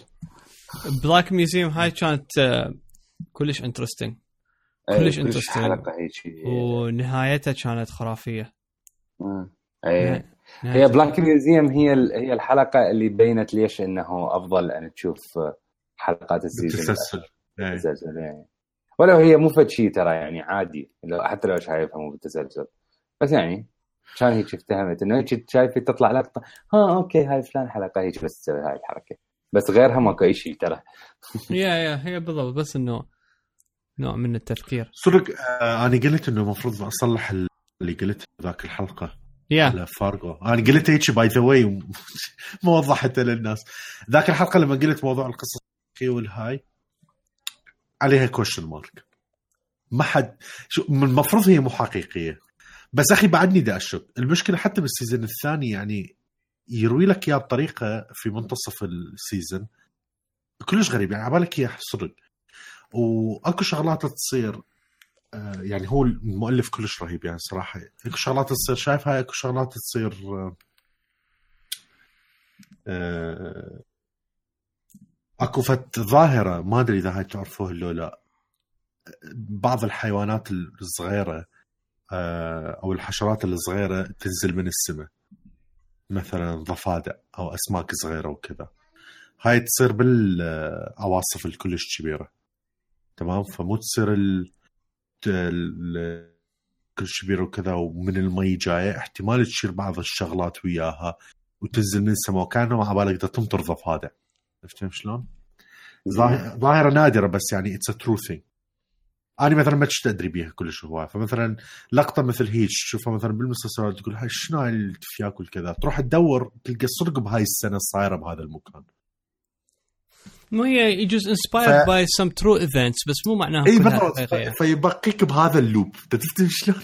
Black Museum هاي كانت آه، كلش interesting أي، كلش interesting. حلقة هيك. ونهايتها كانت خرافية. آه. اي نهاية- هي Black Museum هي ال- هي الحلقة اللي بينت ليش إنه أفضل أن تشوف حلقات ال season بالتسلسل إيه. بالتسلسل يعني ولو هي مو فد شيء ترى يعني عادي. لو حتى لو شايفها مو بالتسلسل بس يعني كان هيك افتهمت إنه هيك شايفه تطلع لقطه ها okay هاي فلان حلقة هيك بس تسوي هاي الحركة. بس غيرها ماكو اي شيء ترى. yeah yeah هي بالضبط بس إنه نوع من التفكير. صدق آه أنا قلت إنه المفروض أصلح ال- اللي قلته ذاك الحلقة. yeah. على فارجو أنا قلت هيك by the way ما وضحته للناس. ذاك الحلقة لما قلت موضوع القصص والهاي عليها question mark ما حد شو من المفروض هي مو حقيقية. بس أخي بعدني دا أشك. المشكلة حتى بال season الثاني يعني يروي لك إياه بطريقة في منتصف ال season كلش غريب يعني عبالك إياه صدق وأكو شغلات تصير آه، يعني هو المؤلف كلش رهيب يعني صراحة. أكو شغلات تصير شايف هاي أكو شغلات تصير آه، آه، أكو فد ظاهرة ما أدري إذا هاي تعرفوها لو لا. بعض الحيوانات الصغيرة أو الحشرات الصغيرة تنزل من السماء. مثلا ضفادع أو أسماك صغيرة وكذا. هاي تصير بالعواصف الكلش كبيرة. تمام؟ فمو تصير ال ال- كلش كبيره وكذا ومن المي جاية. احتمال تصير بعض الشغلات وياها وتنزل من السماء. وكأنه على بالك تمطر ضفادع. عرفت شلون؟ ظاهر- ظاهره نادرة بس يعني it's true thing أنا مثلا ما كنت أدري بيها كلش هواي فمثلا لقطة مثل هيك تشوفها مثلا بالمسلسلات تقول هاي شنو هاي التفياك والكذا تروح تدور تلقى صدق بهاي السنة صايرة بهذا المكان. مو هي يجوز inspired by some true events بس مو معناها إي بالضبط. ف- فيبقيك بهذا ال loop. تفتهم شلون؟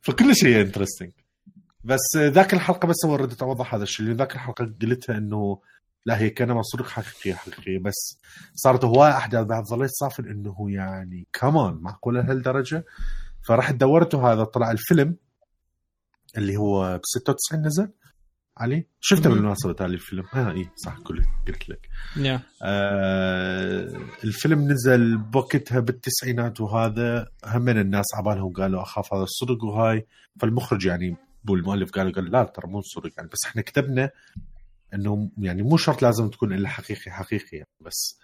فكل شيء interesting بس ذاك الحلقة بس وردت أوضح هذا الشيء. ذاك الحلقة قلتها إنه لا هي كانما صدق حقيقيه حقيقيه بس صارت هواي احداث بعد ظليت صافن إنه يعني كمان معقولة لهالدرجه فرحت دورت هذا طلع الفيلم اللي هو ب 96 نزل. علي شفته. بالمناسبة تالي الفيلم؟ آه اي صح كل قلت لك. يا آه الفيلم نزل بوقتها بالتسعينات وهذا هم من الناس عبالهم قالوا أخاف هذا الصدق وهاي. فالمخرج يعني بو المؤلف قال قال لا ترى مو صدق يعني بس إحنا كتبنا إنه يعني مو شرط لازم تكون إلا حقيقي حقيقي يعني بس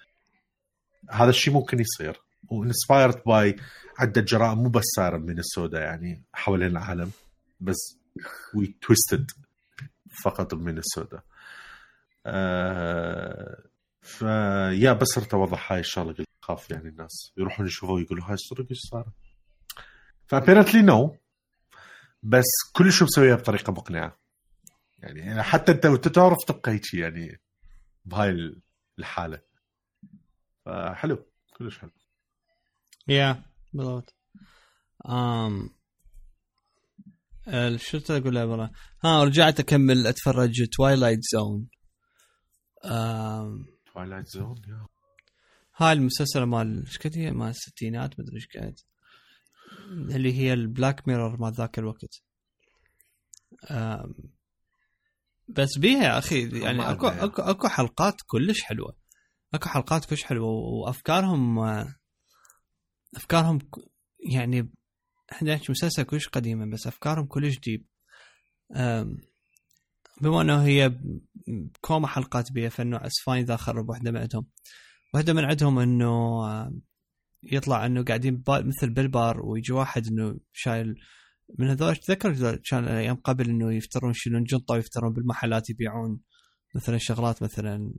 هذا الشيء ممكن يصير. وانسبايرد باي عدة جرائم مو بس صايره من السوداء يعني حوالين العالم بس وي تويستد فقط من السوداء. آه فيا بس ارت أوضح هاي الشغلة قلت خاف يعني الناس يروحون يشوفوا يقولوا هاي الصدق إيش صار ف apparently no بس كل شيء مسويها بطريقة مقنعة. يعني حتى أنت تعرف تبقى هيك يعني بهاي الحالة. فحلو كلش حلو. yeah بالضبط. آم ال- شو له والله؟ ها رجعت أكمل أتفرج Twilight Zone Twilight Zone هاي المسلسل مال إيش قد هي؟ مال الستينات مدري إيش قد اللي هي ال Black Mirror مال ذاك الوقت. بس بيها يا أخي يعني أكو. أكو أكو حلقات كلش حلوة. أكو حلقات كلش حلوة وأفكارهم آه، أفكارهم يعني إحنا نحكي مسلسل كلش قديمة بس أفكارهم كلش deep بما إنه هي كوما حلقات بيها فإنه اسفاني ذا خرب واحدة من عندهم. واحدة من عندهم إنه يطلع إنه قاعدين مثل بالبار ويجي واحد إنه شايل من هذول تذكر؟ كان أيام قبل إنه يفترون يشيلون جنطة ويفترون بالمحلات يبيعون مثلا شغلات مثلا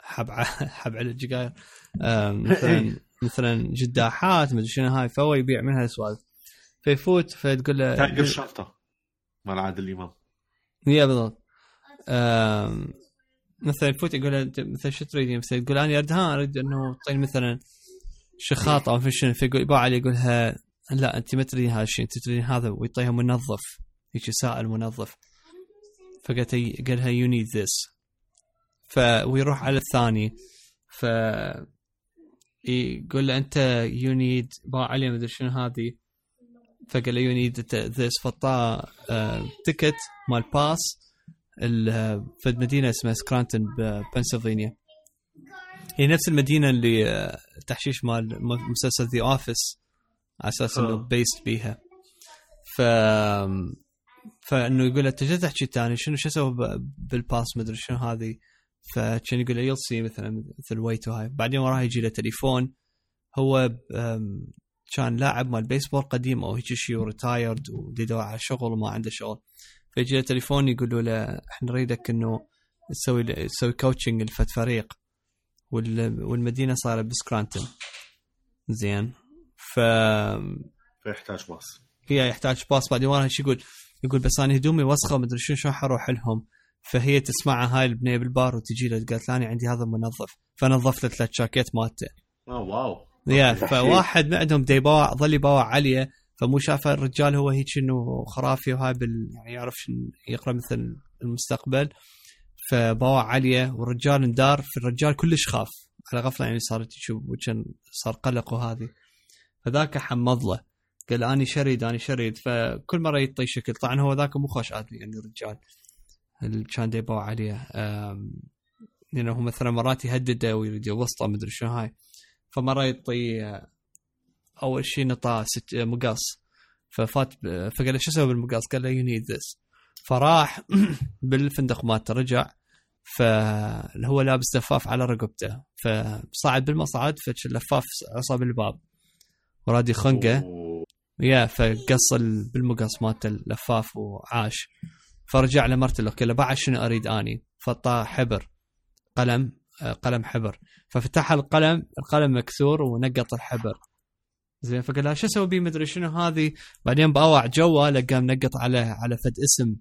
حب ع- حب على الجقاير مثلا مثلا جداحات مدري شنو هاي فهو يبيع منها سوالف فيفوت فتقول له تايجر شرطه مال عادل الامام yeah بالضبط. آم، مثلا يفوت يقول له مثلا شو تريدين مثلا يقول أنا اريد ها أريد إنه تعطيني مثلا شخاط أو شنو فيقول يباع عليه يقولها لا أنت ما تريدين هذا الشيء أنت تريدين هذا ويعطيها منظف هيك سائل منظف فقالت هي- قالها you need this ف ويروح على الثاني. ف يقول له أنت you need باع عليه مدري شنو هذه. فقال له يو نيد ذس فطاه تيكت مال باس في مدينه اسمها سكرانتون ببنسلفانيا هي نفس المدينة اللي آه، تحشيش مال مسلسل ذا اوفيس على أساس إنه آه. بيست بيها. ف فإنه يقول له أنت تحكي تاني شنو شو أسوي بالباس مدري شنو هذه. فكان يقول له يلسي مثلا مثل ويتو هاي بعدين وراه يجي له تليفون هو كان لاعب مال بيسبول قديم أو هيك شيء و retired ويدور على شغل وما عنده شغل. فيجي له تليفون يقولوا له إحنا نريدك إنه تسوي تسوي coaching لفد فريق وال- والمدينة صايرة بسكرانتون. زين. ف فيحتاج باص. هي يحتاج باص. بعدين وراها شو يقول يقول بس أنا هدومي وسخة مدري شو شو حروح لهم؟ فهي تسمعها هاي البنية بالبار وتجي له قالت أنا عندي هذا منظف. فنظفت له ثلاث شاكيت مالته. آه واو. يا تحشيش. فواحد من عندهم دا يباوع ظل يباوع عليه. فمو شافه الرجال هو هيك إنه خرافي وهاي بال يعني يعرف يقرأ مثل المستقبل. فباوع عليه. والرجال اندار. في الرجال كلش خاف. على غفلة يعني صارت يشوف وكان صار قلق وهذه فذاك حمض له قال اني شريد اني شريد. فكل مرة يعطي شكل. طبعا هو ذاك مو خوش ادمي يعني الرجال. اللي كان دا يباوع عليه لأنه هو مثلا مرات يهدده ويريد يوسطه مدري شنو هاي. فمرة يعطي أول شيء نطاه مقص. ففات فقال له شو أسوي بالمقص؟ قال له you need this فراح بالفندق مالته رجع. فهو لابس لفاف على رقبته. فصعد بالمصعد فاللفاف عصى بالباب. وراد يخنقه أوه. yeah فقص ال- بالمقص مالته اللفاف وعاش. فرجع لمرته له قال له بعد شنو أريد أني؟ فطاه حبر قلم آه، قلم حبر. ففتح القلم القلم مكسور ونقط الحبر. زين فقال لها شو أسوي بيه مدري شنو هذه؟ بعدين بأوع جوا لقى منقط على على فد اسم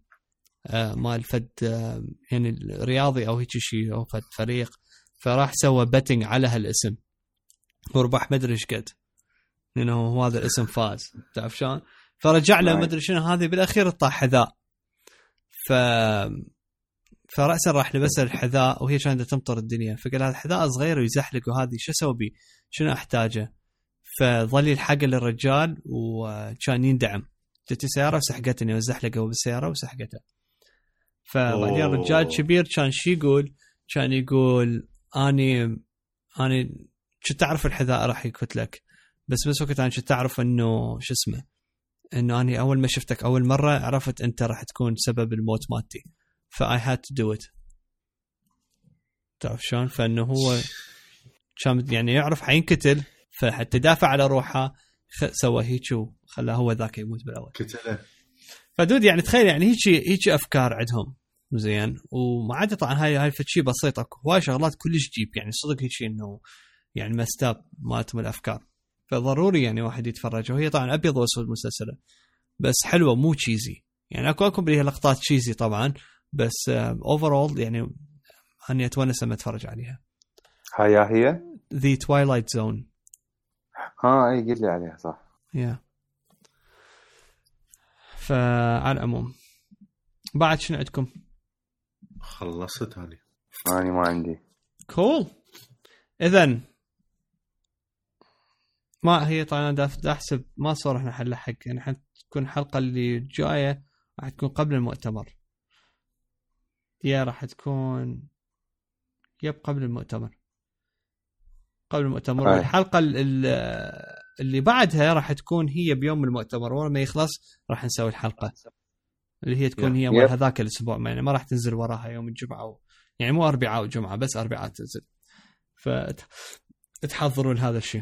آه مال فد آه يعني رياضي أو هيك شيء أو فد فريق. فراح سوى بتنج على هالاسم. وربح مدري إيش قد. لأنه هو هذا الاسم فاز تعرف شلون؟ فرجع له Right. مدري شنو هذه بالأخير طاح حذاء ف فراسا راح لبس الحذاء وهي كانت تمطر الدنيا فقال هذا الحذاء صغير ويزحلق وهذه شو أسوي بيه؟ شنو أحتاجه؟ فظل يلحق للرجال وكان يندعم جتي سياره وسحقتني وزحلقه بالسيارة وسحقته فبعدين أوه. رجال كبير كان شي يقول كان يقول اني اني كنت اعرف الحذاء راح يقتلك بس بس وقت أنا كنت أعرف إنه شو اسمه إنه أني أول ما شفتك أول مرة عرفت أنت راح تكون سبب الموت مالتي. ف I had to do it تعرف شلون؟ فإنه هو كان يعني يعرف حينقتل فحتى دافع على روحه خ- سوى هيك وخلاه هو ذاك يموت بالأول. قتله. ف dude يعني تخيل يعني هيك هيك أفكار عندهم. زين. وما عاد طبعا هاي هاي شيء بسيط أكو هواي شغلات كلش deep يعني صدق هيك إنه يعني messed up مالتهم الأفكار. فضروري يعني واحد يتفرج. وهي طبعا أبيض وأسود مسلسلة. بس حلوة مو cheesy يعني اكو أكو بيها لقطات cheesy طبعا بس overall يعني أني أتونس لما أتفرج عليها. هاي هي؟ The Twilight Zone ها إي قل لي عليها صح. yeah فعلى العموم. بعد شنو عندكم؟ خلصت هذه. اني ما عندي. كول اذا ما هي طبعا دا احسب ما صار إحنا حنلحق يعني حتكون الحلقة اللي جاية راح تكون قبل المؤتمر. يا راح تكون يب قبل المؤتمر. قبل المؤتمر. أي. والحلقة ال- ال- اللي بعدها راح تكون هي بيوم المؤتمر. ورا ما يخلص راح نسوي الحلقة. اللي هي تكون هي مال. هذاك الأسبوع. يعني ما راح تنزل وراها يوم الجمعة و... يعني مو أربعاء وجمعة بس أربعاء تنزل. فتحضروا لهذا الشيء.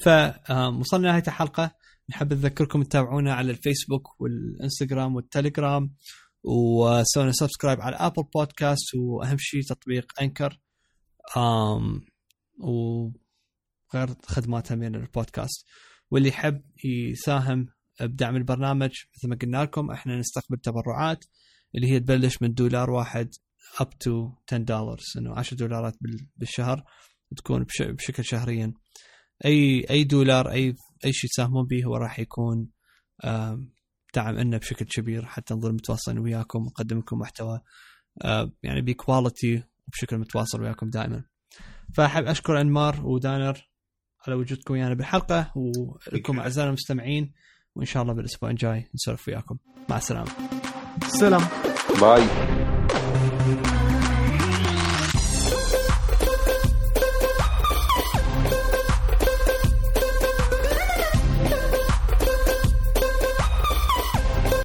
فوصلنا لنهايه الحلقة نحب نذكركم تتابعونا على الفيسبوك والإنستغرام والتليجرام وسوينا subscribe على Apple Podcast وأهم شيء تطبيق Anchor. آم وغير خدماتها من البودكاست. واللي يحب يساهم بدعم البرنامج مثل ما قلنا لكم إحنا نستقبل تبرعات اللي هي تبلش من دولار واحد up to 10 دولار إنه 10 دولارات بال- بالشهر تكون بش- بشكل شهريا. أي أي دولار أي أي شيء تساهمون به هو راح يكون دعم لنا بشكل كبير. حتى نظل متواصلين وياكم ونقدم لكم محتوى يعني بكواليتي وبشكل متواصل وياكم دائما. فأحب أشكر أنمار ودانر على وجودكم ويانا بالحلقة ولكم أعزائنا المستمعين وإن شاء الله بالأسبوع الجاي نسولف وياكم. مع السلامة. سلام. باي.